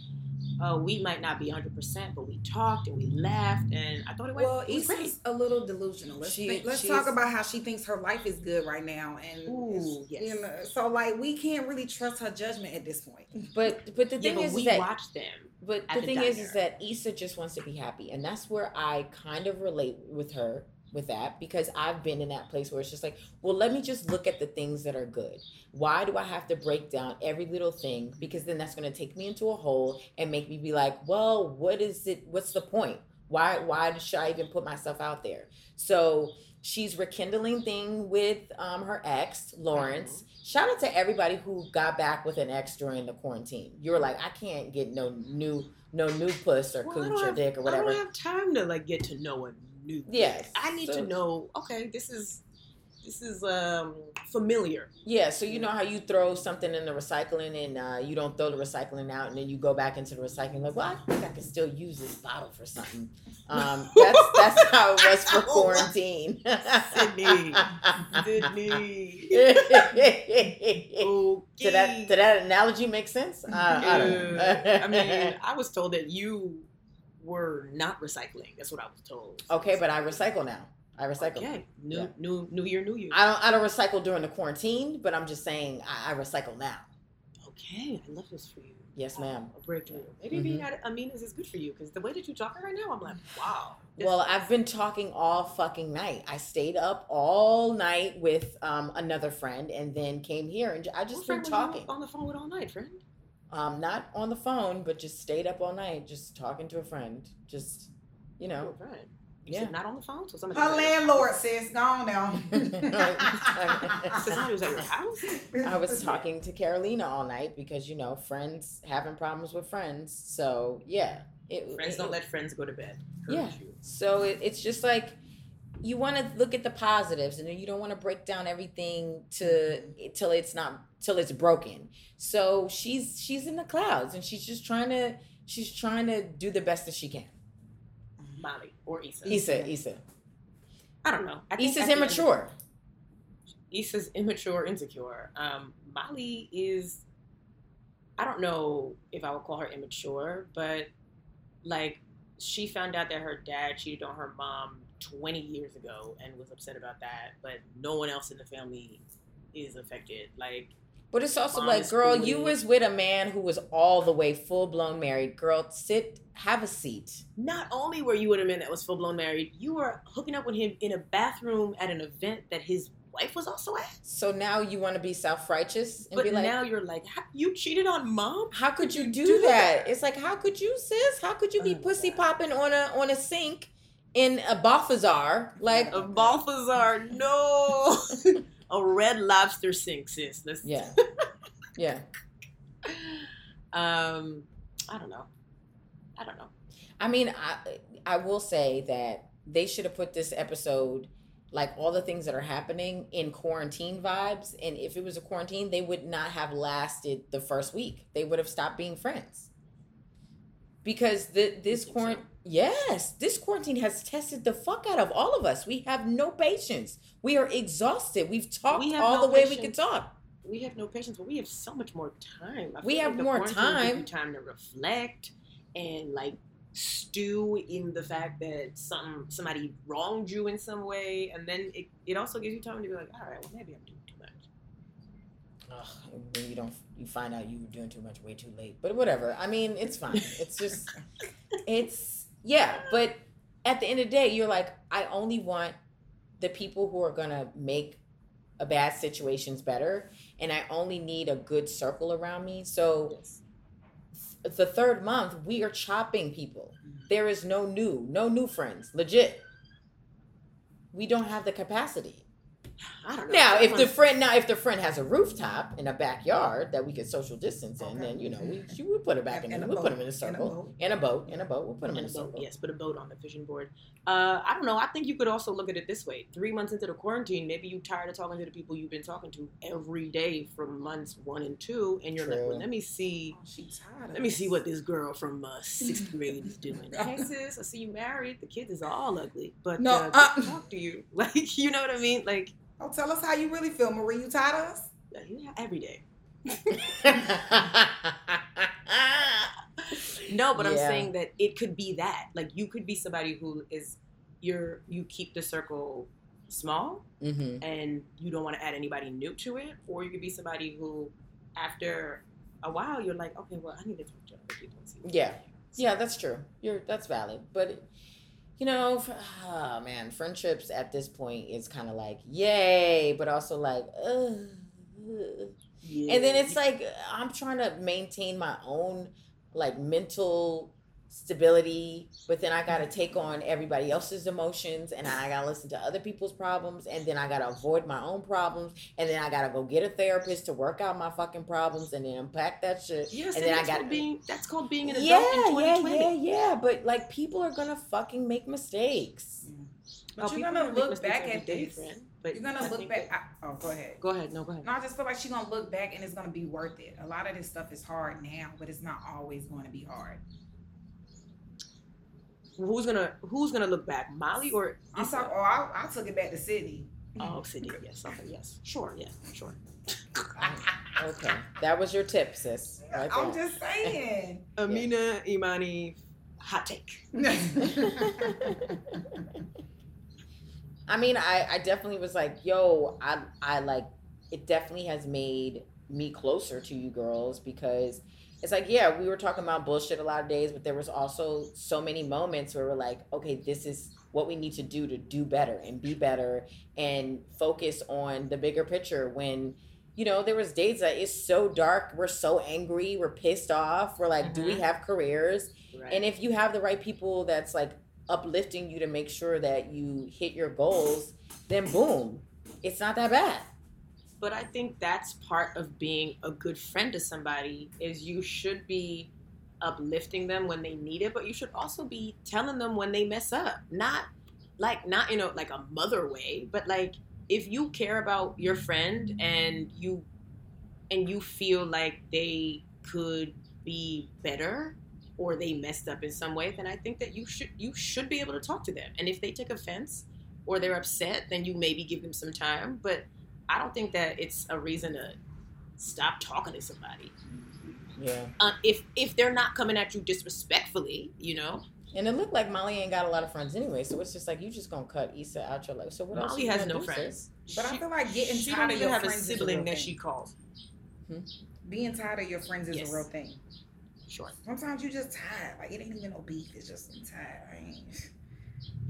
oh, we might not be 100%, but we talked and we laughed, and I thought it went Well, it was great. Issa's a little delusional. Let's She- think, let's talk about how she thinks her life is good right now, and Ooh, yes. you know, so like we can't really trust her judgment at this point. But but the Yeah, thing but is, we is that watched them. But at the the thing is, is that Issa just wants to be happy, and that's where I kind of relate with her with that because I've been in that place where it's just like, well, let me just look at the things that are good. Why do I have to break down every little thing? Because then that's going to take me into a hole and make me be like, well, what is it? What's the point? Why why should I even put myself out there? So she's rekindling thing with um, her ex Lawrence. Shout out to everybody who got back with an ex during the quarantine. You were like, I can't get no new no new puss or Well, cooch or dick or whatever. I don't have time to like get to know a new. Yes, I need so- to know. Okay, this is this is um familiar. Yeah, so you know how you throw something in the recycling and uh, you don't throw the recycling out, and then you go back into the recycling like, well, I think I can still use this bottle for something. Um, that's that's how it was for quarantine. Sydnee. Sydnee. Did that did that analogy make sense? Uh, I don't know. I mean, I was told that you were not recycling. That's what I was told. okay, but I recycle now. I recycle. Okay, new Yeah. new new year, new you. I don't I don't recycle during the quarantine, but I'm just saying I, I recycle now. okay, I love this for you. Yes, ma'am. A breakthrough. Maybe Mhm. being at Aminah's is good for you because the way that you're talking right now, I'm like, wow. Well, I've been talking all fucking night. I stayed up all night with um, another friend, and then came here, and I what just been were you talking. on the phone with all night, friend. Um, not on the phone, but just stayed up all night, just talking to a friend. Just, you know, friend. You yeah. said not on the phone, so somebody. Her was at- landlord sis, go on now. Somebody was at your house. I was talking to Carolina all night because you know friends having problems with friends. So yeah, it, Friends it- don't let friends go to bed. Yeah. You. So it, it's just like you want to look at the positives, and you don't want to break down everything to till it's not till it's broken. So she's she's in the clouds, and she's just trying to she's trying to do the best that she can. Molly or Issa. Issa, Issa, I don't know. I think Issa's the immature. Issa's immature, insecure. Um, Molly is I don't know if I would call her immature, but like she found out that her dad cheated on her mom 20 years ago and was upset about that, but no one else in the family is affected. Like, But it's also like, girl, you was with a man who was all the way full blown married. Girl, sit, have a seat. not only were you with a man that was full blown married, you were hooking up with him in a bathroom at an event that his wife was also at. So now you want to be self righteous and But be like, now you're like, you cheated on mom? how could you do, do that? It's like, how could you, sis? How could you be Oh, pussy God. popping on a on a sink in a Balthazar? Like, A Balthazar, no. a red lobster sink, sis. Let's, yeah, yeah. Um, I don't know. I don't know. I mean, I I will say that they should have put this episode like all the things that are happening in quarantine vibes and if it was a quarantine they would not have lasted the first week. They would have stopped being friends. Because the this quarantine yes this quarantine has tested the fuck out of all of us. We have no patience. We are exhausted. We've talked We all no the way we could talk. We have no patience, but we have so much more time. I We have the more time. time to reflect and like stew in the fact that some somebody wronged you in some way, and then it, it also gives you time to be like, all right, well maybe I'm doing too much. Ugh, when you don't you find out you were doing too much way too late but whatever i mean it's fine it's just it's yeah but at the end of the day you're like i only want the people who are gonna make a bad situations better and i only need a good circle around me so Yes. The third month we are chopping people. Mm-hmm. There is no new no new friends. Legit. We don't have the capacity I don't know. now, if the friend now if the friend has a rooftop in a backyard that we could social distance in, Okay. then you know we she would put it back in. In the we'll put boat. in a In a circle boat. in a boat in a boat. We'll put them in And a boat, circle. yes, put a boat on the fishing board. Uh, I don't know. I think you could also look at it this way: three months into the quarantine, maybe you're tired of talking to the people you've been talking to every day from months one and two, and you're like, well, let me see She's. Let me see what this girl from uh, sixth grade is doing. Hey sis, I see you married. The kids is all ugly, but No, uh, uh- talk to you. Like you know what I mean? Like Oh, tell us how you really feel, Marie. You tired of us? yeah, every day. No, but I'm saying that it could be that. Like you could be somebody who is you're you keep the circle small hmm and you don't want to add anybody new to it, or you could be somebody who after a while you're like, okay, well I need to talk to other people and see. what's Yeah. Yeah, that's true. You're that's valid, but you know, oh man, friendships at this point is kind of like yay, but also like, ugh. Yeah. and then it's like i'm trying to maintain my own like mental stability but then i gotta take on everybody else's emotions and i gotta listen to other people's problems and then i gotta avoid my own problems and then i gotta go get a therapist to work out my fucking problems and then unpack that shit Yes, and and then I got- called being that's called being an adult yeah in yeah 2020. yeah yeah but like people are gonna fucking make mistakes mm. But Oh, you're gonna look back at this. friend, but You're gonna I look back. that- I, oh, go ahead. go ahead. No, go ahead. No, I just feel like she's gonna look back and it's gonna be worth it. A lot of this stuff is hard now, but it's not always going to be hard. Who's gonna Who's gonna look back, Molly or I'm sorry. Oh, I, I took it back to Sydnee. Oh, Sydnee. Yes. Okay. Yes. Sure. Yeah. Sure. okay that was your tip sis right I'm just saying. Aminah Imani, hot take. I mean, I, I definitely was like, yo, I I like it definitely has made me closer to you girls because it's like, yeah, we were talking about bullshit a lot of days, but there was also so many moments where we're like, okay, this is what we need to do to do better and be better and focus on the bigger picture when you know there was days that it's so dark we're so angry we're pissed off we're like do we Mhm. have careers Right. and if you have the right people that's like uplifting you to make sure that you hit your goals, then boom, it's not that bad. But I think that's part of being a good friend to somebody is you should be uplifting them when they need it, but you should also be telling them when they mess up. Not like not in a like a mother way, but like if you care about your friend and you and you feel like they could be better or they messed up in some way, then I think that you should you should be able to talk to them. And if they take offense or they're upset, then you maybe give them some time. But I don't think that it's a reason to stop talking to somebody. Yeah. Uh, if if they're not coming at you disrespectfully, you know, And it looked like Molly ain't got a lot of friends anyway, so it's just like you just gonna cut Issa out your life. So what else? Molly you has gonna no do, friends. sis? But I feel like getting she tired don't of your have a friends is a sibling real that thing. she calls. Being tired of your friends is Yes. a real thing. Sure. Sometimes you just tired. Like it ain't even no beef. It's just I'm tired. I ain't.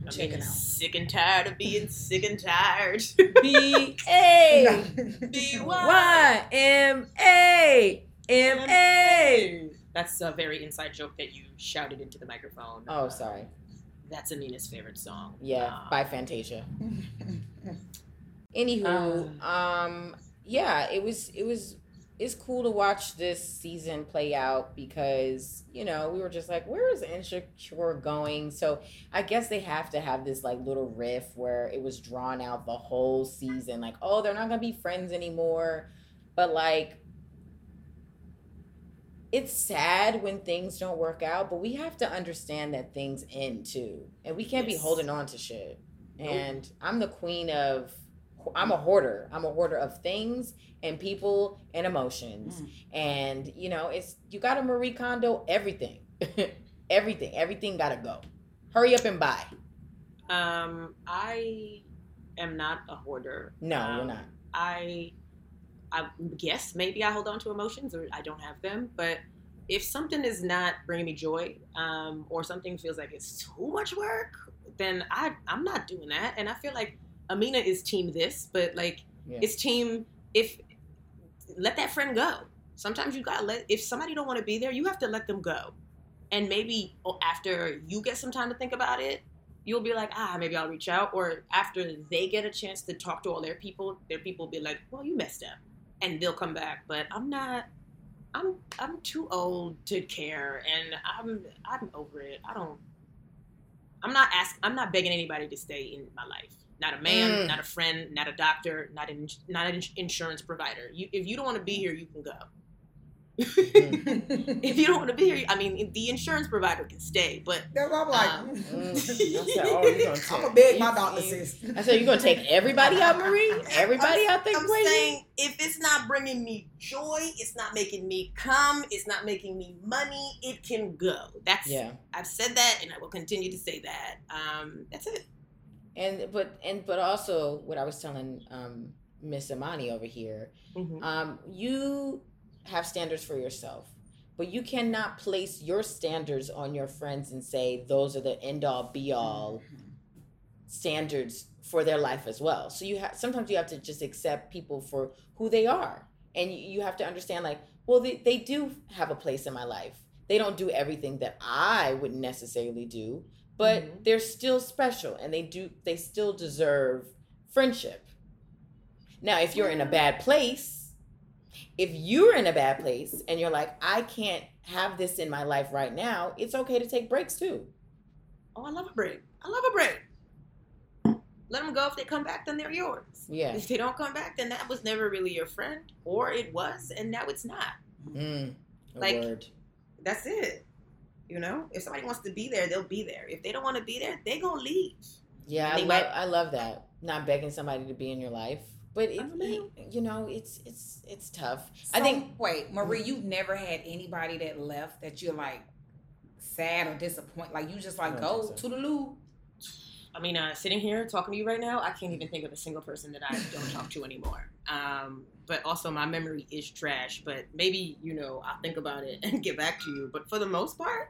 I'm I'm out. sick and tired of being sick and tired. B A Be Y M A M A. That's a very inside joke that you shouted into the microphone. Oh, sorry. That's Aminah's favorite song. Yeah, Uh, by Fantasia. Anywho, um, yeah, it was it was it's cool to watch this season play out because you know we were just like, where is Insecure going? So I guess they have to have this like little riff where it was drawn out the whole season, like, oh, they're not gonna be friends anymore, but like. It's sad when things don't work out, but we have to understand that things end too. And we can't be holding on to shit. Nope. And I'm the queen of I'm a hoarder. I'm a hoarder of things and people and emotions. Mm. And you know, it's you got to Marie Kondo everything. everything. Everything got to go. Hurry up and buy. Um, I am not a hoarder. No, Um, you're not. I, I guess maybe I hold on to emotions or I don't have them. But if something is not bringing me joy, um, or something feels like it's too much work, then I I'm not doing that. And I feel like Aminah is team this, but like Yeah. it's team if let that friend go. Sometimes you gotta let if somebody don't want to be there, you have to let them go. And maybe oh, after you get some time to think about it, you'll be like, ah, maybe I'll reach out. Or after they get a chance to talk to all their people, their people will be like, well, you messed up, and they'll come back. But I'm not. I'm I'm too old to care, and I'm I'm over it. I don't. I'm not ask. I'm not begging anybody to stay in my life. Not a man, Mm. not a friend, not a doctor, not an not an insurance provider. You, if you don't want to be here, you can go. if you don't want to be here, I mean, the insurance provider can stay, but That's I'm like. Um, Mm. I said, oh, you gonna I'm take- gonna beg my you- doctor, sis. I said, you're gonna take everybody out, Marie? Everybody out there I'm crazy? saying if it's not bringing me joy, it's not making me come, it's not making me money, it can go. That's Yeah. I've said that, and I will continue to say that. Um, that's it. And but and but also what I was telling um Miss Amani over here, Mhm. um, you have standards for yourself, but you cannot place your standards on your friends and say those are the end all be all standards for their life as well. So you have sometimes you have to just accept people for who they are, and you, you have to understand like, well, they they do have a place in my life. They don't do everything that I would necessarily do, but Mhm. they're still special, and they do they still deserve friendship. Now, if you're in a bad place, if you're in a bad place and you're like, I can't have this in my life right now, it's okay to take breaks too. Oh, I love a break. I love a break. Let them go. If they come back, then they're yours. Yeah. If they don't come back, then that was never really your friend, or it was, and now it's not. Mm, Like- word. That's it. You know, if somebody wants to be there, they'll be there. If they don't want to be there, they gonna leave. Yeah, I they love might- I love that. Not begging somebody to be in your life, but it, I don't know. you know, it's it's it's tough. So, I think Wait, Marie, you've never had anybody that left that you're like sad or disappointed. Like you just like go so. to the loo. I mean, uh, sitting here talking to you right now, I can't even think of a single person that I don't talk to anymore. Um, but also, my memory is trash. But maybe you know, I'll think about it and get back to you. But for the most part,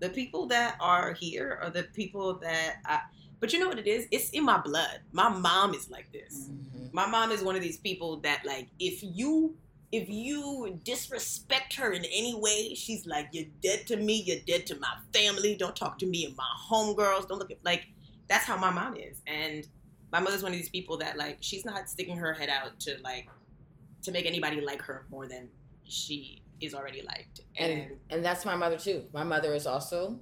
the people that are here are the people that I. But you know what it is? It's in my blood. My mom is like this. Mhm. My mom is one of these people that like if you if you disrespect her in any way, she's like you're dead to me, you're dead to my family. Don't talk to me and my homegirls. Don't look at like that's how my mom is. And my mother's one of these people that like she's not sticking her head out to like to make anybody like her more than she is already liked. and And and that's my mother too. My mother is also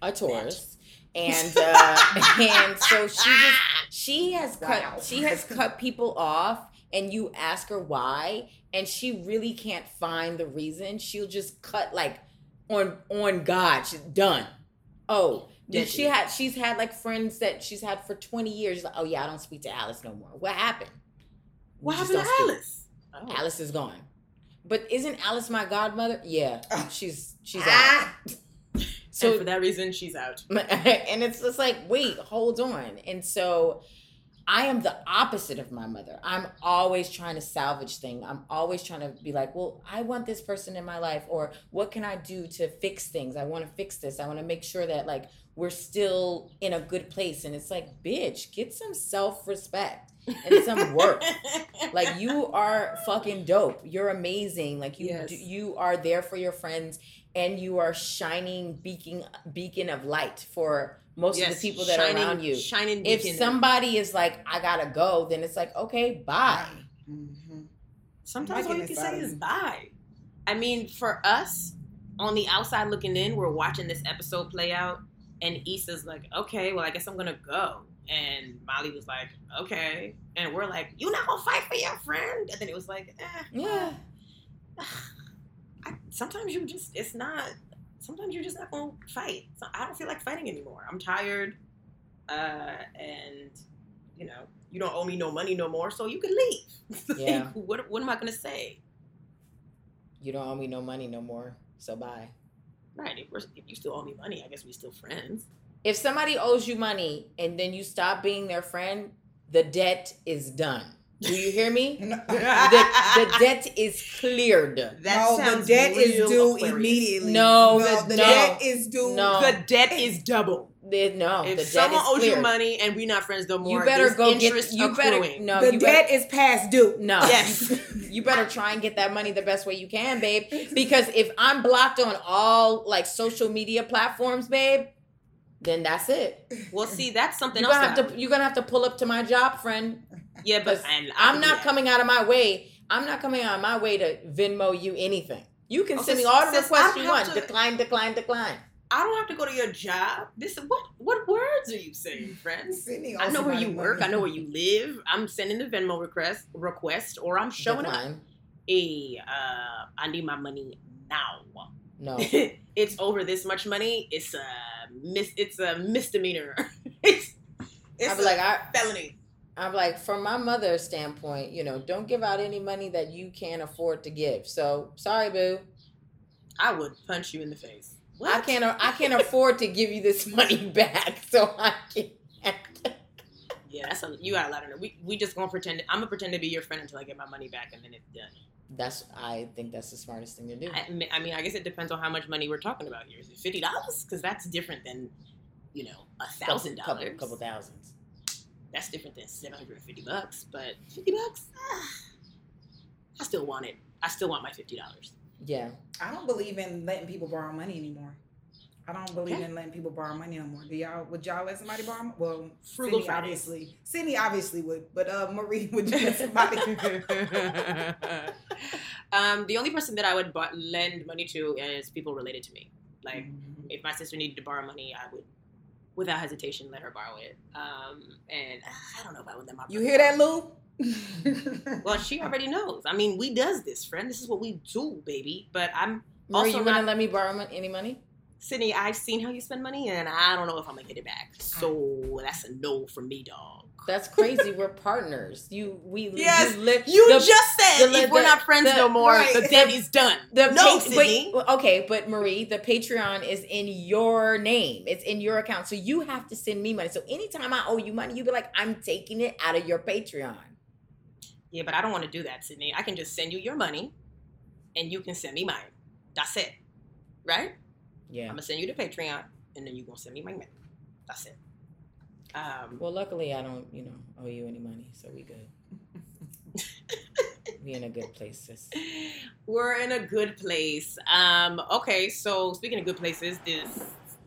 a Taurus, and uh, and so she just she has cut she has cut people off, and you ask her why, and she really can't find the reason. She'll just cut like on on God. She's done. Oh. Did she had she's had like friends that she's had for 20 years. She's like, oh yeah, I don't speak to Alice no more. What happened? What happened to. Alice? Oh. Alice is gone. But isn't Alice my godmother? Yeah, she's she's out. Ah, So So for that reason, she's out. and it's just like, wait, hold on. And so I am the opposite of my mother. I'm always trying to salvage things. I'm always trying to be like, well, I want this person in my life, or what can I do to fix things? I want to fix this. I want to make sure that like we're still in a good place. And it's like, bitch, get some self respect and some work. like you are fucking dope. You're amazing. Like you Yes. you are there for your friends and you are shining beacon beacon of light for most of the people that shining- are around you. Shining If beacon. somebody is like, I gotta go, then it's like, okay, bye. Mhm. Sometimes all you getting can say is bye. I mean, for us, on the outside looking in, we're watching this episode play out, and Issa's like, okay, well, I guess I'm gonna go. And Molly was like, okay. And we're like, you not gonna fight for your friend? And then it was like, eh, Yeah. I, sometimes you just, it's not, sometimes you're just not gonna fight. So I don't feel like fighting anymore. I'm tired. Uh, and, you know, you don't owe me no money no more, so you can leave. Like, Yeah. what, what am I gonna say? You don't owe me no money no more. So bye. Right. If, we're, if you still owe me money, I guess we still friends. If somebody owes you money and then you stop being their friend, the debt is done. Do you hear me? No. the, the debt is cleared. no, the debt is due immediately. No, no the- the no. debt is due. No. The debt is double. The- no, if the debt someone is owes cleared. you money and we're not friends no more, you better go get. You better accruing. no. the you debt better, is past due. no. Yes. you better try and get that money the best way you can, babe. Because if I'm blocked on all like social media platforms, babe, then that's it. Well, see, that's something You're else. gonna have to. You're gonna have to pull up to my job, friend. yeah, but and I'm not that. coming out of my way. I'm not coming out of my way to Venmo you anything. You can Oh, send me all the requests you want. to- Decline, decline, decline. I don't have to go to your job. This what what words are you saying, friends? I know where you work. I know where you live. I'm sending the Venmo request, request, or I'm showing up. Hey, uh, I need my money now. No. it's over this much money. It's a mis. It's a misdemeanor. it's it's I'd be a like, I, felony. I'm like, from my mother's standpoint, you know, don't give out any money that you can't afford to give. So sorry, boo. I would punch you in the face. I can't. I can't afford to give you this money back. So I can't. Yeah, that's a, you got a lot of. We we just gonna pretend. I'm gonna pretend to be your friend until I get my money back, and then it's done. That's. I think that's the smartest thing to do. I, I mean, I guess it depends on how much money we're talking about here. Is it fifty dollars? Because that's different than, you know, a thousand couple, dollars. couple thousands. That's different than seven hundred and fifty bucks. But fifty bucks, ah, I still want it. I still want my fifty dollars. Yeah. I don't believe in letting people borrow money anymore. I don't believe Okay. in letting people borrow money no more. Do y'all? Would y'all let somebody borrow? mo- Well, Frugal Sydnee obviously. Sydnee obviously would, but uh, Marie would you let somebody? um, the only person that I would bu- lend money to is people related to me. Like, Mm-hmm. if my sister needed to borrow money, I would, without hesitation, let her borrow it. Um, and ah, I don't know if I would let my you hear that. Lou? Well, she already knows. I mean, we does this, friend. This is what we do, baby. But I'm Marie, Also you gonna not- let me borrow mon- any money? Sydnee. I've seen how you spend money, and I don't know if I'm gonna get it back. So that's a no from me, dog. That's crazy. We're partners. You we Yes, you, You the, just said the- if we're not friends the- no more, right. the debt is done. the no, pa- Sydnee. wait, okay, but Marie, the Patreon is in your name. It's in your account, so you have to send me money. So anytime I owe you money, you be like, I'm taking it out of your Patreon. Yeah, but I don't want to do that, Sydnee. I can just send you your money, and you can send me mine. That's it, right? I'm gonna send you the Patreon, and then you gonna send me my money. That's it. Um, Well, luckily, I don't, you know, owe you any money, so we good. we in a good place, sis. we're in a good place. Um, okay, so speaking of good places, this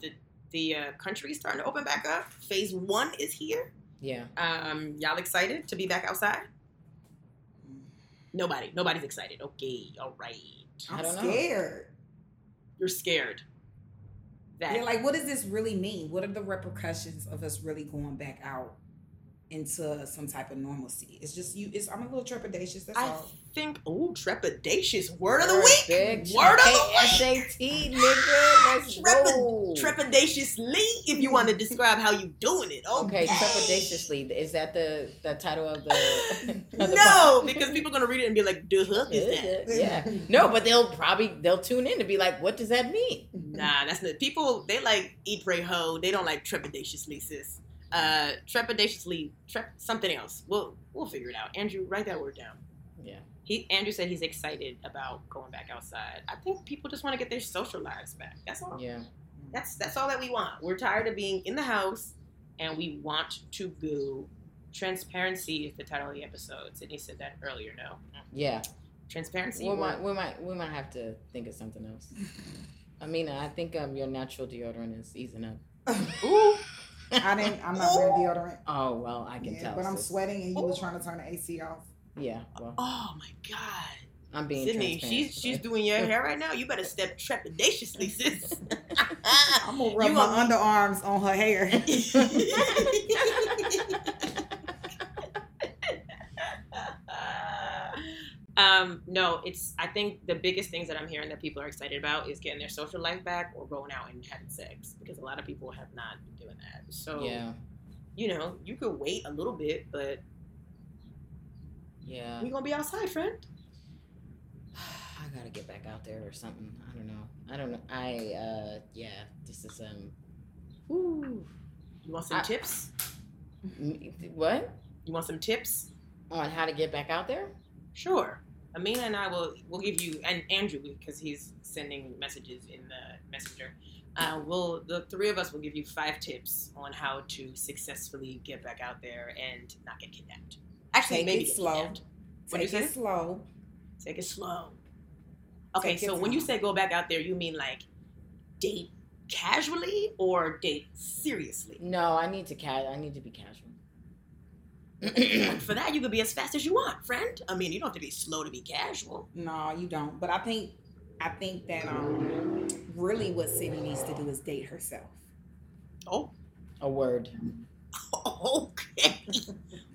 the the uh, country is starting to open back up. Phase one is here. Yeah. Um, y'all excited to be back outside? Nobody. Nobody's excited. Okay, all right. I I'm don't know. scared. You're scared. That Yeah, like what does this really mean? What are the repercussions of us really going back out? Into some type of normalcy. It's just you. It's I'm a little trepidatious. That's I all. think, oh, trepidatious. Word of the week. bitch. Word of the week. SAT, nigga. Let's Trepid- go. Trepidatiously, if you want to describe how you doing it. Okay, Okay, trepidatiously. Is that the the title of the? of the No, because people are gonna read it and be like, "The hook is that?" Yeah. No, but they'll probably they'll tune in to be like, what does that mean? Nah, that's not. People they like eat, pray, ho. They don't like trepidatiously, sis. Uh, trepidatiously, trep something else. We'll we'll figure it out. Andrew, write that word down. Yeah. He Andrew said he's excited about going back outside. I think people just want to get their social lives back. That's all. Yeah. That's that's all that we want. We're tired of being in the house, and we want to go. Transparency is the title of the episode. Sydnee said that earlier. No, Yeah. transparency. We might we might we might have to think of something else. Aminah, I think um your natural deodorant is easing up. Ooh, I didn't. I'm not wearing deodorant. Oh well, I can Yeah, tell. but I'm sweating, and you was trying to turn the AC off. Yeah. Well, oh my god. I'm being Sydnee, she's she's doing your hair right now. You better step trepidatiously, sis. I'm gonna rub You my gonna- underarms on her hair. Um, no, it's. I think the biggest things that I'm hearing that people are excited about is getting their social life back or going out and having sex because a lot of people have not been doing that. So yeah. you know, you could wait a little bit, but Yeah. we're gonna be outside, friend. I gotta get back out there or something. I don't know. I don't know. I uh yeah. This is um. Woo. You want some I- tips? What You want some tips? on how to get back out there? Sure. Aminah and I will will give you and Andrew because he's sending messages in the messenger. Uh, we'll the three of us will give you five tips on how to successfully get back out there and not get kidnapped. Actually, Take maybe it slow. kidnapped. What'd Take you it say? slow. Take it slow. Okay, Take so when you say go back out there, you mean like date casually or date seriously? No, I need to ca- I need to be casual. And for that, you could be as fast as you want, friend. I mean, you don't have to be slow to be casual. No, you don't. But I think, I think that um, really what Sydnee needs to do is date herself. Oh, A word. Okay.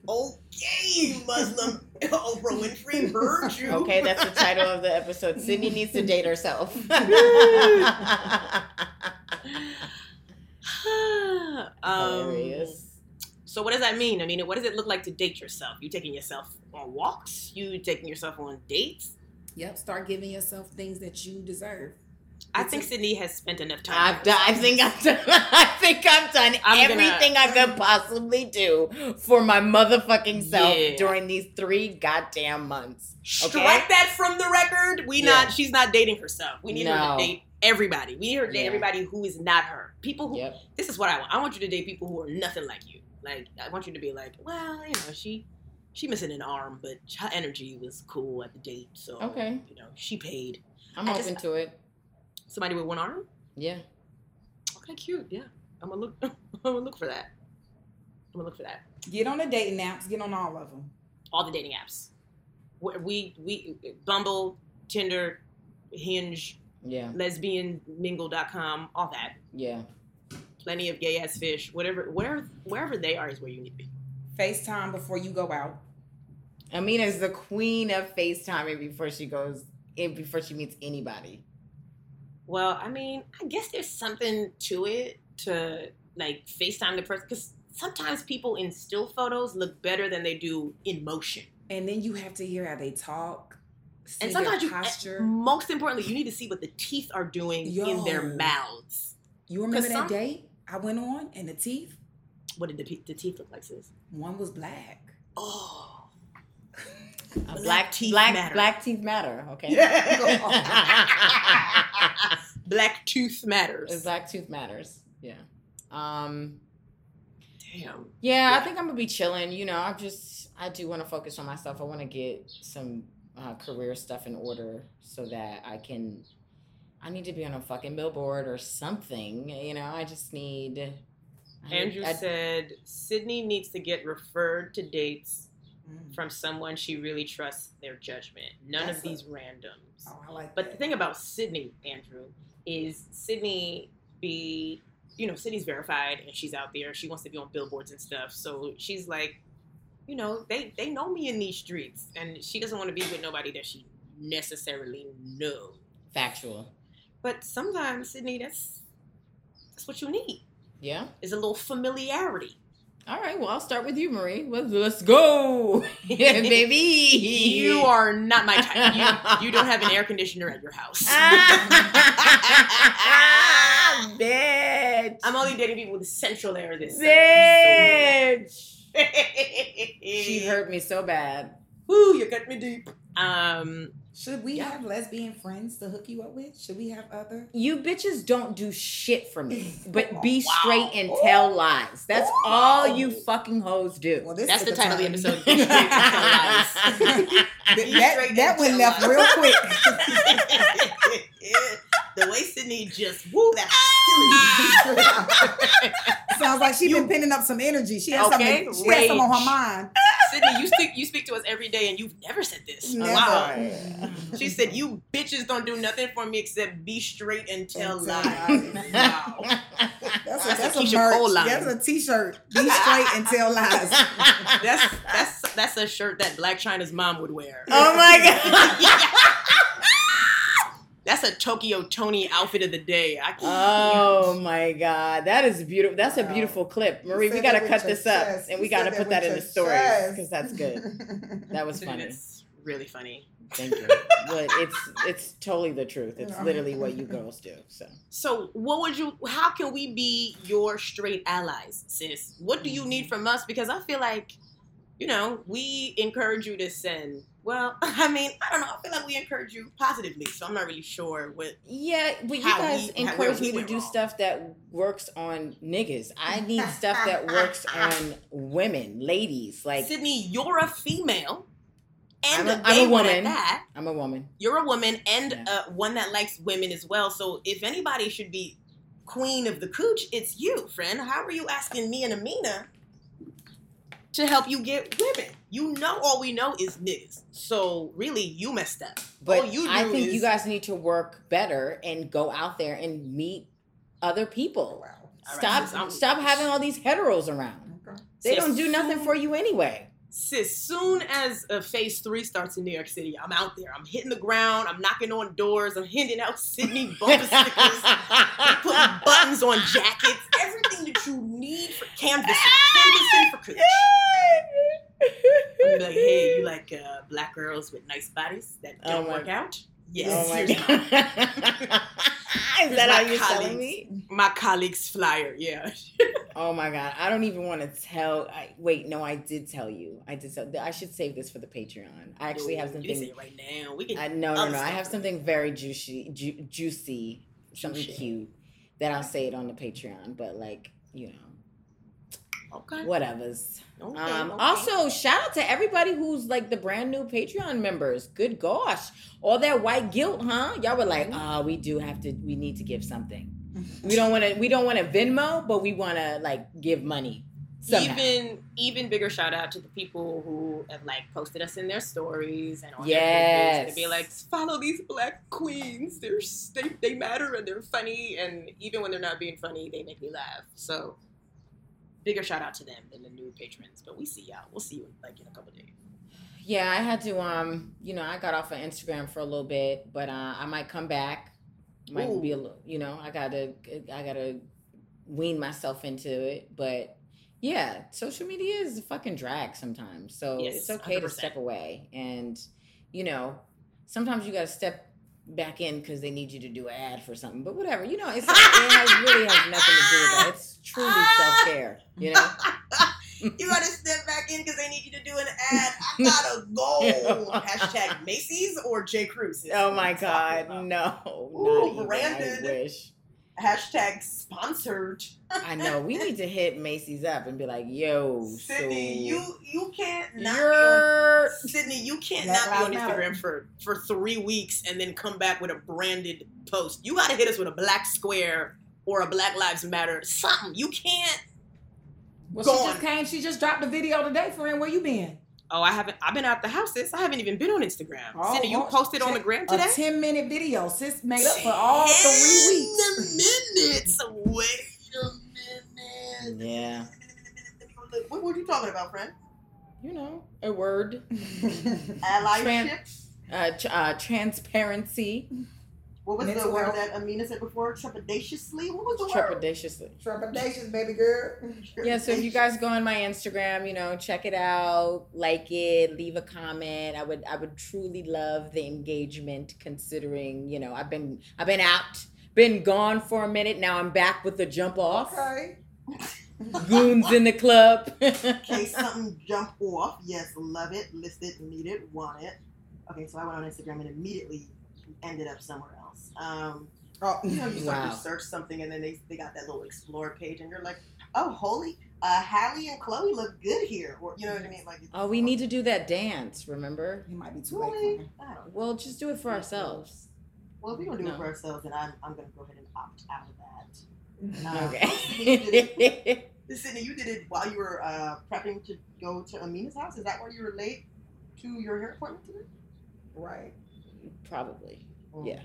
Okay, Muslim Oprah Winfrey heard you. Okay, that's the title of the episode. Sydnee needs to date herself. um, Hilarious. So what does that mean? I mean, what does it look like to date yourself? You taking yourself on walks? You taking yourself on dates? Yep. Start giving yourself things that you deserve. I It's think a- Sydnee has spent enough time. I've done, I think I've done. I think I've done I'm gonna- everything I could possibly do for my motherfucking self Yeah. during these three goddamn months. Strike that from the record. We Yeah. not. She's not dating herself. We need her to date everybody. We need her to date Yeah. everybody who is not her. People who Yep. this is what I want. I want you to date people who are nothing like you. Like I want you to be like, well, you know, she she missing an arm, but her energy was cool at the date, so Okay. you know, she paid. I'm I open just- to it. Somebody with one arm? Yeah. Okay, cute. Yeah, I'm gonna look. I'm gonna look for that. I'm gonna look for that. Get on the dating apps. Get on all of them. All the dating apps. We we, we Bumble, Tinder, Hinge, Yeah. lesbianmingle.com, all that. Yeah. Plenty of gay ass fish. Whatever, where wherever they are is where you need to be. FaceTime before you go out. Aminah's the queen of FaceTiming before she goes in before she meets anybody. Well, I mean, I guess there's something to it to like FaceTime the person because sometimes people in still photos look better than they do in motion. And then you have to hear how they talk. See And sometimes their you, posture. most importantly, you need to see what the teeth are doing in their mouths. You remember that some- date I went on and the teeth? What did the, the teeth look like, sis? One was black. Oh, Black black teeth black matter. black teeth matter. Okay. black tooth matters. black tooth matters. Yeah. Um. Damn. Yeah, Yeah. I think I'm gonna be chilling. You know, I'm just I do want to focus on myself. I want to get some uh, career stuff in order so that I can. I need to be on a fucking billboard or something. You know, I just need. I, Andrew I- said Sydnee needs to get referred to dates Mm. from someone she really trusts their judgment. None That's of a- these randoms. Oh, I like But that. the thing about Sydnee, Andrew, is Sydnee be you know, Sydnee's verified and she's out there. She wants to be on billboards and stuff. So she's like, you know, they they know me in these streets, and she doesn't want to be with nobody that she necessarily knows. Factual. But sometimes, Sydnee, that's that's what you need. Yeah. Is a little familiarity. All right. Well, I'll start with you, Marie. Let's, let's go, yeah, baby. You are not my type. You, you don't have an air conditioner at your house. Ah, bitch. I'm only dating people with central air this bitch. summer, She hurt me so bad. Ooh, you cut me deep. Um, Should we have lesbian friends to hook you up with? Should we have other? You bitches don't do shit for me, but be Wow. straight and tell lies. That's Wow. all you fucking hoes do. Well, this That's is the title of the episode. Be straight and tell lies. that Be that, straight that one left lies. real quick. the way Sydnee just woo that hostility. Sounds like she's been pinning up some energy. She has Okay, something. She has some on her mind. Sydnee, you speak you speak to us every day, and you've never said this. Never. Wow. Mm-hmm. She said, "You bitches don't do nothing for me except be straight and tell lies." lies. wow. That's a, That's that's a, Keyshia merch. Cole line. That's a t-shirt. Be straight and tell lies. That's that's that's a shirt that Blac Chyna's mom would wear. oh my god. That's a Tokyo Toni outfit of the day. I can't. Oh my god, that is beautiful. That's a Wow. beautiful clip, Marie. We gotta cut your this up, chest. and You we said gotta put with that in the story because that's good. That was funny. It's really funny. Thank you. But it's it's totally the truth. It's literally what you girls do. So So, what would you? How can we be your straight allies, sis? What do you need mm. from us? Because I feel like, you know, we encourage you to send. Well, I mean, I don't know. I feel like we encourage you positively, so I'm not really sure what. yeah, but you guys we- encourage me to do wrong. stuff that works on niggas. I need stuff that works on women, ladies. Like Sydnee, you're a female, and I'm a- I'm a woman. that. I'm a woman. You're a woman and Yeah. uh, one that likes women as well. So, if anybody should be queen of the cooch, it's you, friend. How are you asking me and Aminah to help you get women? You know, all we know is niggas. So, really, you messed up. But I think is you guys need to work better and go out there and meet other people. Wow. Stop I'm- stop having all these heteros around. Okay. They Sis, don't do nothing for you anyway. Sis, soon as uh, phase three starts in New York City, I'm out there. I'm hitting the ground. I'm knocking on doors. I'm handing out Sydnee bumper stickers. I'm putting buttons on jackets, everything that you need for canvassing, canvassing for cooch. I'm like, hey, you like uh, black girls with nice bodies that Oh don't my- work out? Yes. oh my god. Is that how you're telling me? My colleague's flyer, yeah. Oh my god. I don't even want to tell I wait, no, I did tell you. I did tell I should save this for the Patreon. I actually have something it right now. We can. I no no no. I have something very juicy ju- juicy, something Juicy. cute that I'll say it on the Patreon, but like, you know, okay. whatever's. okay, Um, okay. Also, shout out to everybody who's like the brand new Patreon members. Good gosh, all that white guilt, huh? Y'all were like, oh, we do have to, we need to give something. We don't want to, we don't want to Venmo, but we want to like give money. Somehow. even even bigger shout out to the people who have like posted us in their stories and on their Yes. pages to be like follow these black queens they're they, they matter and they're funny and even when they're not being funny they make me laugh so bigger shout out to them than the new patrons but we see y'all we'll see you like in a couple days yeah, I had to, um, you know, I got off of Instagram for a little bit, but uh, I might come back. Might Ooh. be a little, you know, I gotta, I gotta wean myself into it, but. Yeah, social media is a fucking drag sometimes. So Yes, it's okay to 100%. step away. And, you know, sometimes you got to step back in because they need you to do an ad for something. But whatever, you know, it's, it has, really has nothing to do with that. It's truly self care, you know? you gotta step back in because they need you to do an ad i gotta go hashtag macy's or j cruz Oh my God, no. Ooh, branded. I wish. Hashtag sponsored I know. We need to hit Macy's up and be like, yo, Sydnee, so you you can't not be on, you're Sydnee, you can't Black not be on Lives Matter. Instagram for for three weeks and then come back with a branded post. You got to hit us with a black square or a Black Lives Matter something. You can't. Well, Go she on. just came. She just dropped a video today, friend. Where you been? Oh, I haven't. I've been out the house. Sis. I haven't even been on Instagram. Oh, Sydnee, you oh, posted on the gram A today. ten minute video. Sis made up for all three weeks. Ten minutes. Wait a minute. Yeah. What were you talking about, friend? You know, a word. Allyship. Uh, tr- uh, transparency. What was mental the word health. that Aminah said before? Trepidatiously. What was the word? Trepidatiously. Trepidatious, baby girl. Yeah, so if you guys go on my Instagram, you know, check it out, like it, leave a comment. I would I would truly love the engagement considering, you know, I've been I've been out, been gone for a minute. Now I'm back with the jump off. Okay. Goons in the club. okay, something jump off, yes, love it, list it, need it, want it. Okay, so I went on Instagram and immediately ended up somewhere else. Um, Oh, you know, you start Wow. to search something and then they, they got that little explore page and you're like, oh, holy, uh, Halle and Chloe look good here. Or, you know what I mean? Like, oh, we need to do that dance, remember? he might be too late Really? me. I don't know. Well, just do it for ourselves. Well, if we're going to do No. it for ourselves, then I'm, I'm going to go ahead and opt out of that. Uh, Okay. Sydnee, you did it while you were uh, prepping to go to Aminah's house. Is that why you were late to your hair appointment today? Right. Probably. Mm. Yeah. Yeah.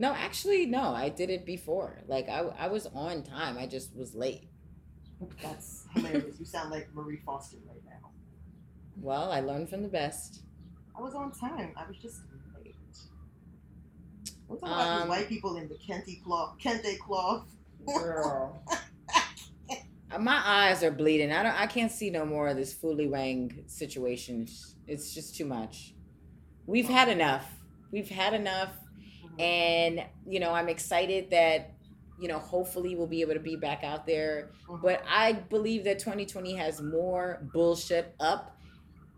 No, actually, no. I did it before. Like I, I was on time. I just was late. That's hilarious. you sound like Marie Foster right now. Well, I learned from the best. I was on time. I was just late. We're talking about Um, these white people in the kente cloth. Kente cloth. Girl. My eyes are bleeding. I don't. I can't see no more of this Fully Wang situation. It's just too much. We've had enough. We've had enough. And you know, I'm excited that you know, hopefully we'll be able to be back out there. Mhm. But I believe that 2020 has more bullshit up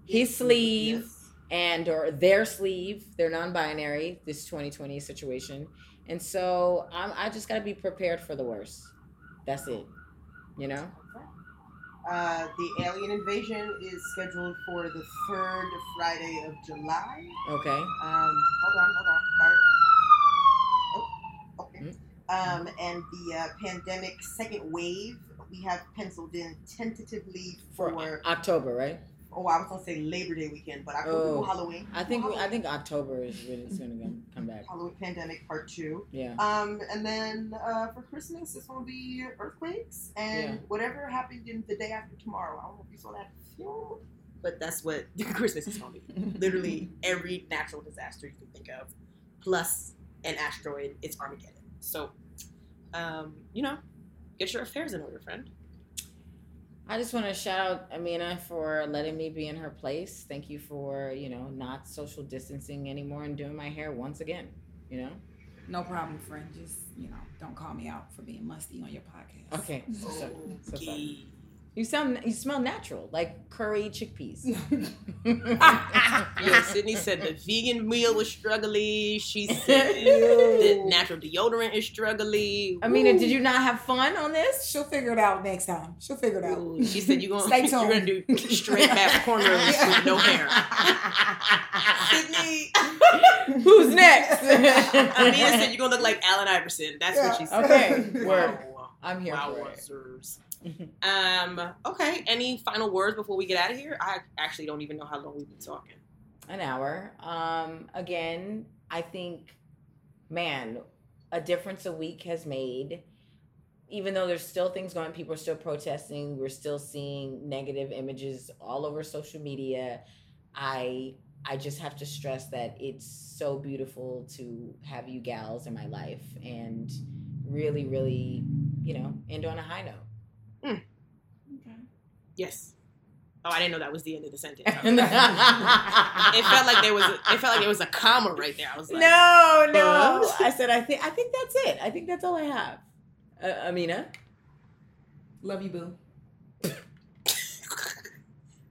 his sleeve Yes. and or their sleeve. They're non-binary. This 2020 situation, and so I'm, I just got to be prepared for the worst. That's it. You know. Uh, the alien invasion is scheduled for the third Friday of July. Okay. Um, hold on, hold on. Fire. Um, and the uh, pandemic second wave we have penciled in tentatively For for. October, right? oh, I was gonna say Labor Day weekend, but October Oh. Halloween. I think I think October is when it's gonna come- come back. Halloween pandemic part two. Yeah. Um, and then uh, for Christmas, it's gonna be earthquakes and Yeah. whatever happened in the day after tomorrow. I don't know if you saw that film, but that's what Christmas is gonna be. Literally every natural disaster you can think of, plus an asteroid. It's Armageddon. So, um, you know, get your affairs in order, friend. I just want to shout out Aminah for letting me be in her place. Thank you for you know not social distancing anymore and doing my hair once again. You know. No problem, friend. Just, you know, don't call me out for being musty on your podcast. Okay. So, so, so sorry. Okay. You sound you smell natural like curry chickpeas. Yeah, Sydnee said the vegan meal was struggly. She said the natural deodorant is struggly. Aminah, did you not have fun on this? She'll figure it out next time. She'll figure it out. Ooh, She said you're gonna Stay you're gonna do straight back cornrows with no hair. Sydnee, Who's next? Aminah said you're gonna look like Allen Iverson. That's what she said. Okay, word. Wow. I'm here Wow, for it. Wowzers. Um. Okay. Any final words before we get out of here? I actually don't even know how long we've been talking. An hour. Um, again, I think, man, a difference a week has made. Even though there's still things going, people are still protesting. We're still seeing negative images all over social media. I I just have to stress that it's so beautiful to have you gals in my life and really, really, you know, end on a high note. Yes. Oh, I didn't know that was the end of the sentence. it it felt like there was a, it felt like there was a comma right there. I was like, no, no. I said I think I think that's it. I think that's all I have. Uh, Aminah. Love you, boo.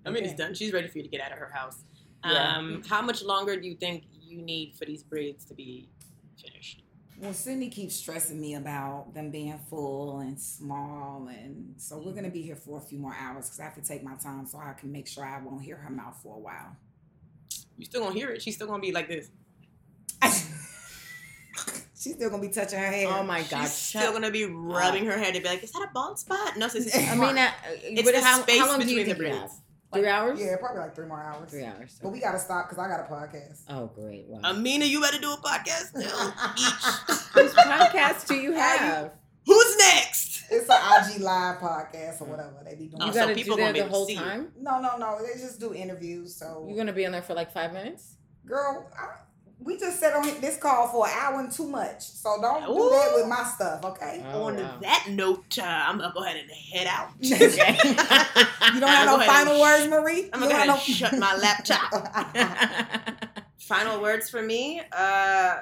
I mean, it's Okay. done. She's ready for you to get out of her house. Yeah. Um, how much longer do you think you need for these braids to be finished? Well, Sydnee keeps stressing me about them being full and small, and so we're gonna be here for a few more hours because I have to take my time so I can make sure I won't hear her mouth for a while. You still gonna hear it? She's still gonna be like this. She's still gonna be touching her hair. Oh my God! She's still gonna be rubbing her head and be like, "Is that a bald spot?" No, sis, it's a Aminah, mark. uh, It's the how, space how long do you between the think you have? Three hours. Yeah, probably like three more hours. Three hours. But we gotta stop because I got a podcast. Oh, great! Wow. Aminah, you better do a podcast now. Each. Whose podcast do you have? Who's next? It's an IG live podcast or whatever they be doing. Oh, You so gotta people do gonna that be the able to whole see you. time. No, no, no. They just do interviews. So, You're gonna be on there for like five minutes. girl, I, we just sat on this call for an hour and too much. So don't do Ooh. that with my stuff, okay? Oh, On wow. that note, uh, I'm gonna go ahead and head out. Okay. You don't have Go no final and words, Marie. I'm You gonna go don't ahead have and shut my laptop. Final words for me. Uh,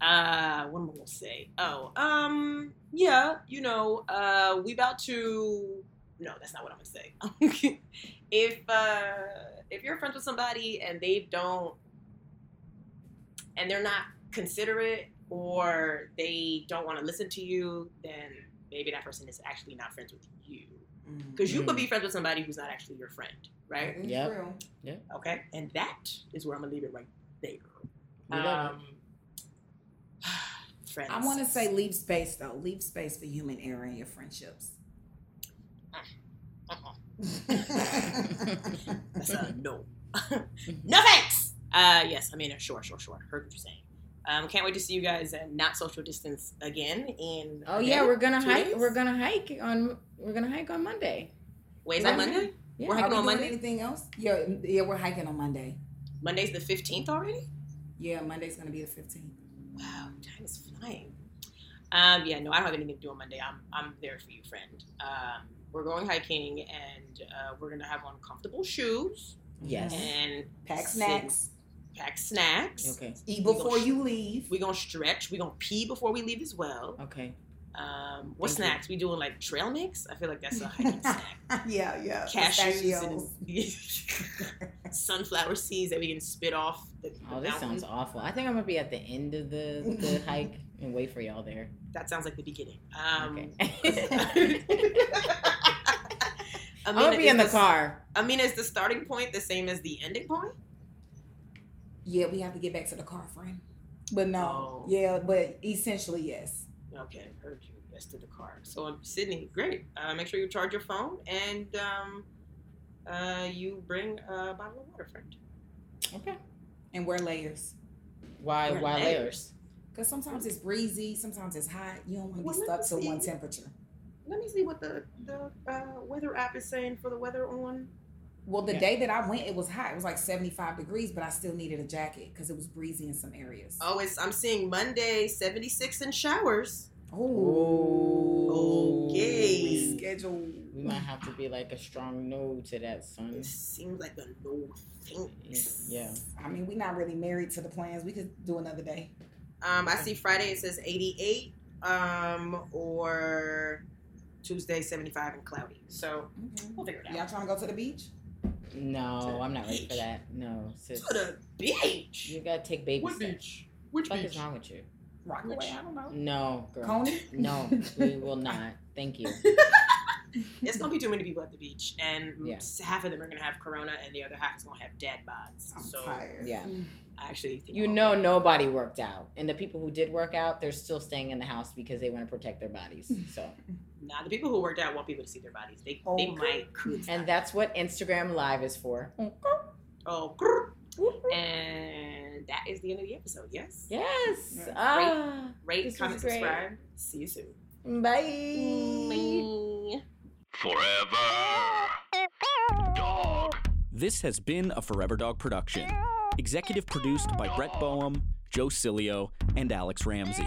uh, what am I gonna say? Oh, um, yeah, you know, uh, we about to. No, that's not what I'm gonna say. if uh, if you're friends with somebody and they don't, and they're not considerate or they don't want to listen to you, then maybe that person is actually not friends with you. Because you could be friends with somebody who's not actually your friend, right? Yeah. Yeah. Okay, and that is where I'm gonna leave it right there. We Um, friends. I want to say leave space though. Leave space for human error in your friendships. Uh-uh. That's a no. no thanks. Uh, yes, I mean, sure, sure, sure. Heard what you're saying. Um, can't wait to see you guys at not social distance again. In oh yeah, we're gonna hike. days? We're gonna hike on. We're gonna hike on Monday. wait, is that. Monday? Yeah. We're Are hiking we on doing Monday. anything else? Yeah, yeah, we're hiking on Monday. Monday's the fifteenth already. Yeah, Monday's gonna be the fifteenth. Wow, time is flying. Um, yeah, no, I don't have anything to do on Monday. I'm I'm there for you, friend. Um, we're going hiking, and uh, we're gonna have on comfortable shoes Yes. and Pack snacks. Pack snacks. Okay. Eat before sh- you leave. We're gonna stretch. We're gonna pee before we leave as well. Okay. Um, what Thank you. snacks? We doing like trail mix? I feel like that's a hiking snack. yeah, yeah. Cashews and sunflower seeds that we can spit off. The, the Oh, this mountain. sounds awful. I think I'm gonna be at the end of the the hike and wait for y'all there. That sounds like the beginning. Um, Okay. I'm gonna be in the the- car. I mean, is the starting point the same as the ending point? Yeah, we have to get back to the car, friend. But no, Oh. yeah, but essentially yes. Okay, heard you. Yes, to the car. So, um, Sydnee, great. Uh, make sure you charge your phone and um, uh, you bring a bottle of water, friend. Okay. And wear layers. Why? Wear Why layers. layers? Because sometimes it's breezy, sometimes it's hot. You don't want to Well, be let stuck me to one temperature. Let me see what the the uh, weather app is saying for the weather on. Well, the Yeah. day that I went, it was hot. It was like 75 degrees, but I still needed a jacket because it was breezy in some areas. Oh, it's I'm seeing Monday 76 and showers. Oh. Okay. We schedule. We might have to be like a strong no to that, son. It seems like a no thanks. Yeah. I mean, we're not really married to the plans. We could do another day. Um, I see Friday it says 88, um, or Tuesday 75 and cloudy. So we'll figure it out. Y'all trying to go to the beach? No, I'm not ready for that. No, sis. To the beach. You gotta take baby What steps. beach? Which What the beach? fuck is wrong with you? Rockaway? I don't know. No, girl. Coney? No, we will not. Thank you. It's gonna be too many people at the beach, and Yeah. half of them are gonna have corona, and the other half is gonna have dad bods. I'm so tired. Yeah. I actually think You I'll- know nobody worked out. And the people who did work out, they're still staying in the house because they want to protect their bodies. So Nah, the people who worked out want people to see their bodies. They they might and that's what Instagram Live is for. oh, grr. and that is the end of the episode. Yes. Yes. Yes. Ah. Rate, This comment, subscribe. See you soon. Bye. Forever Dog. This has been a Forever Dog production. Executive produced by Brett Boehm, Joe Cilio, and Alex Ramsey.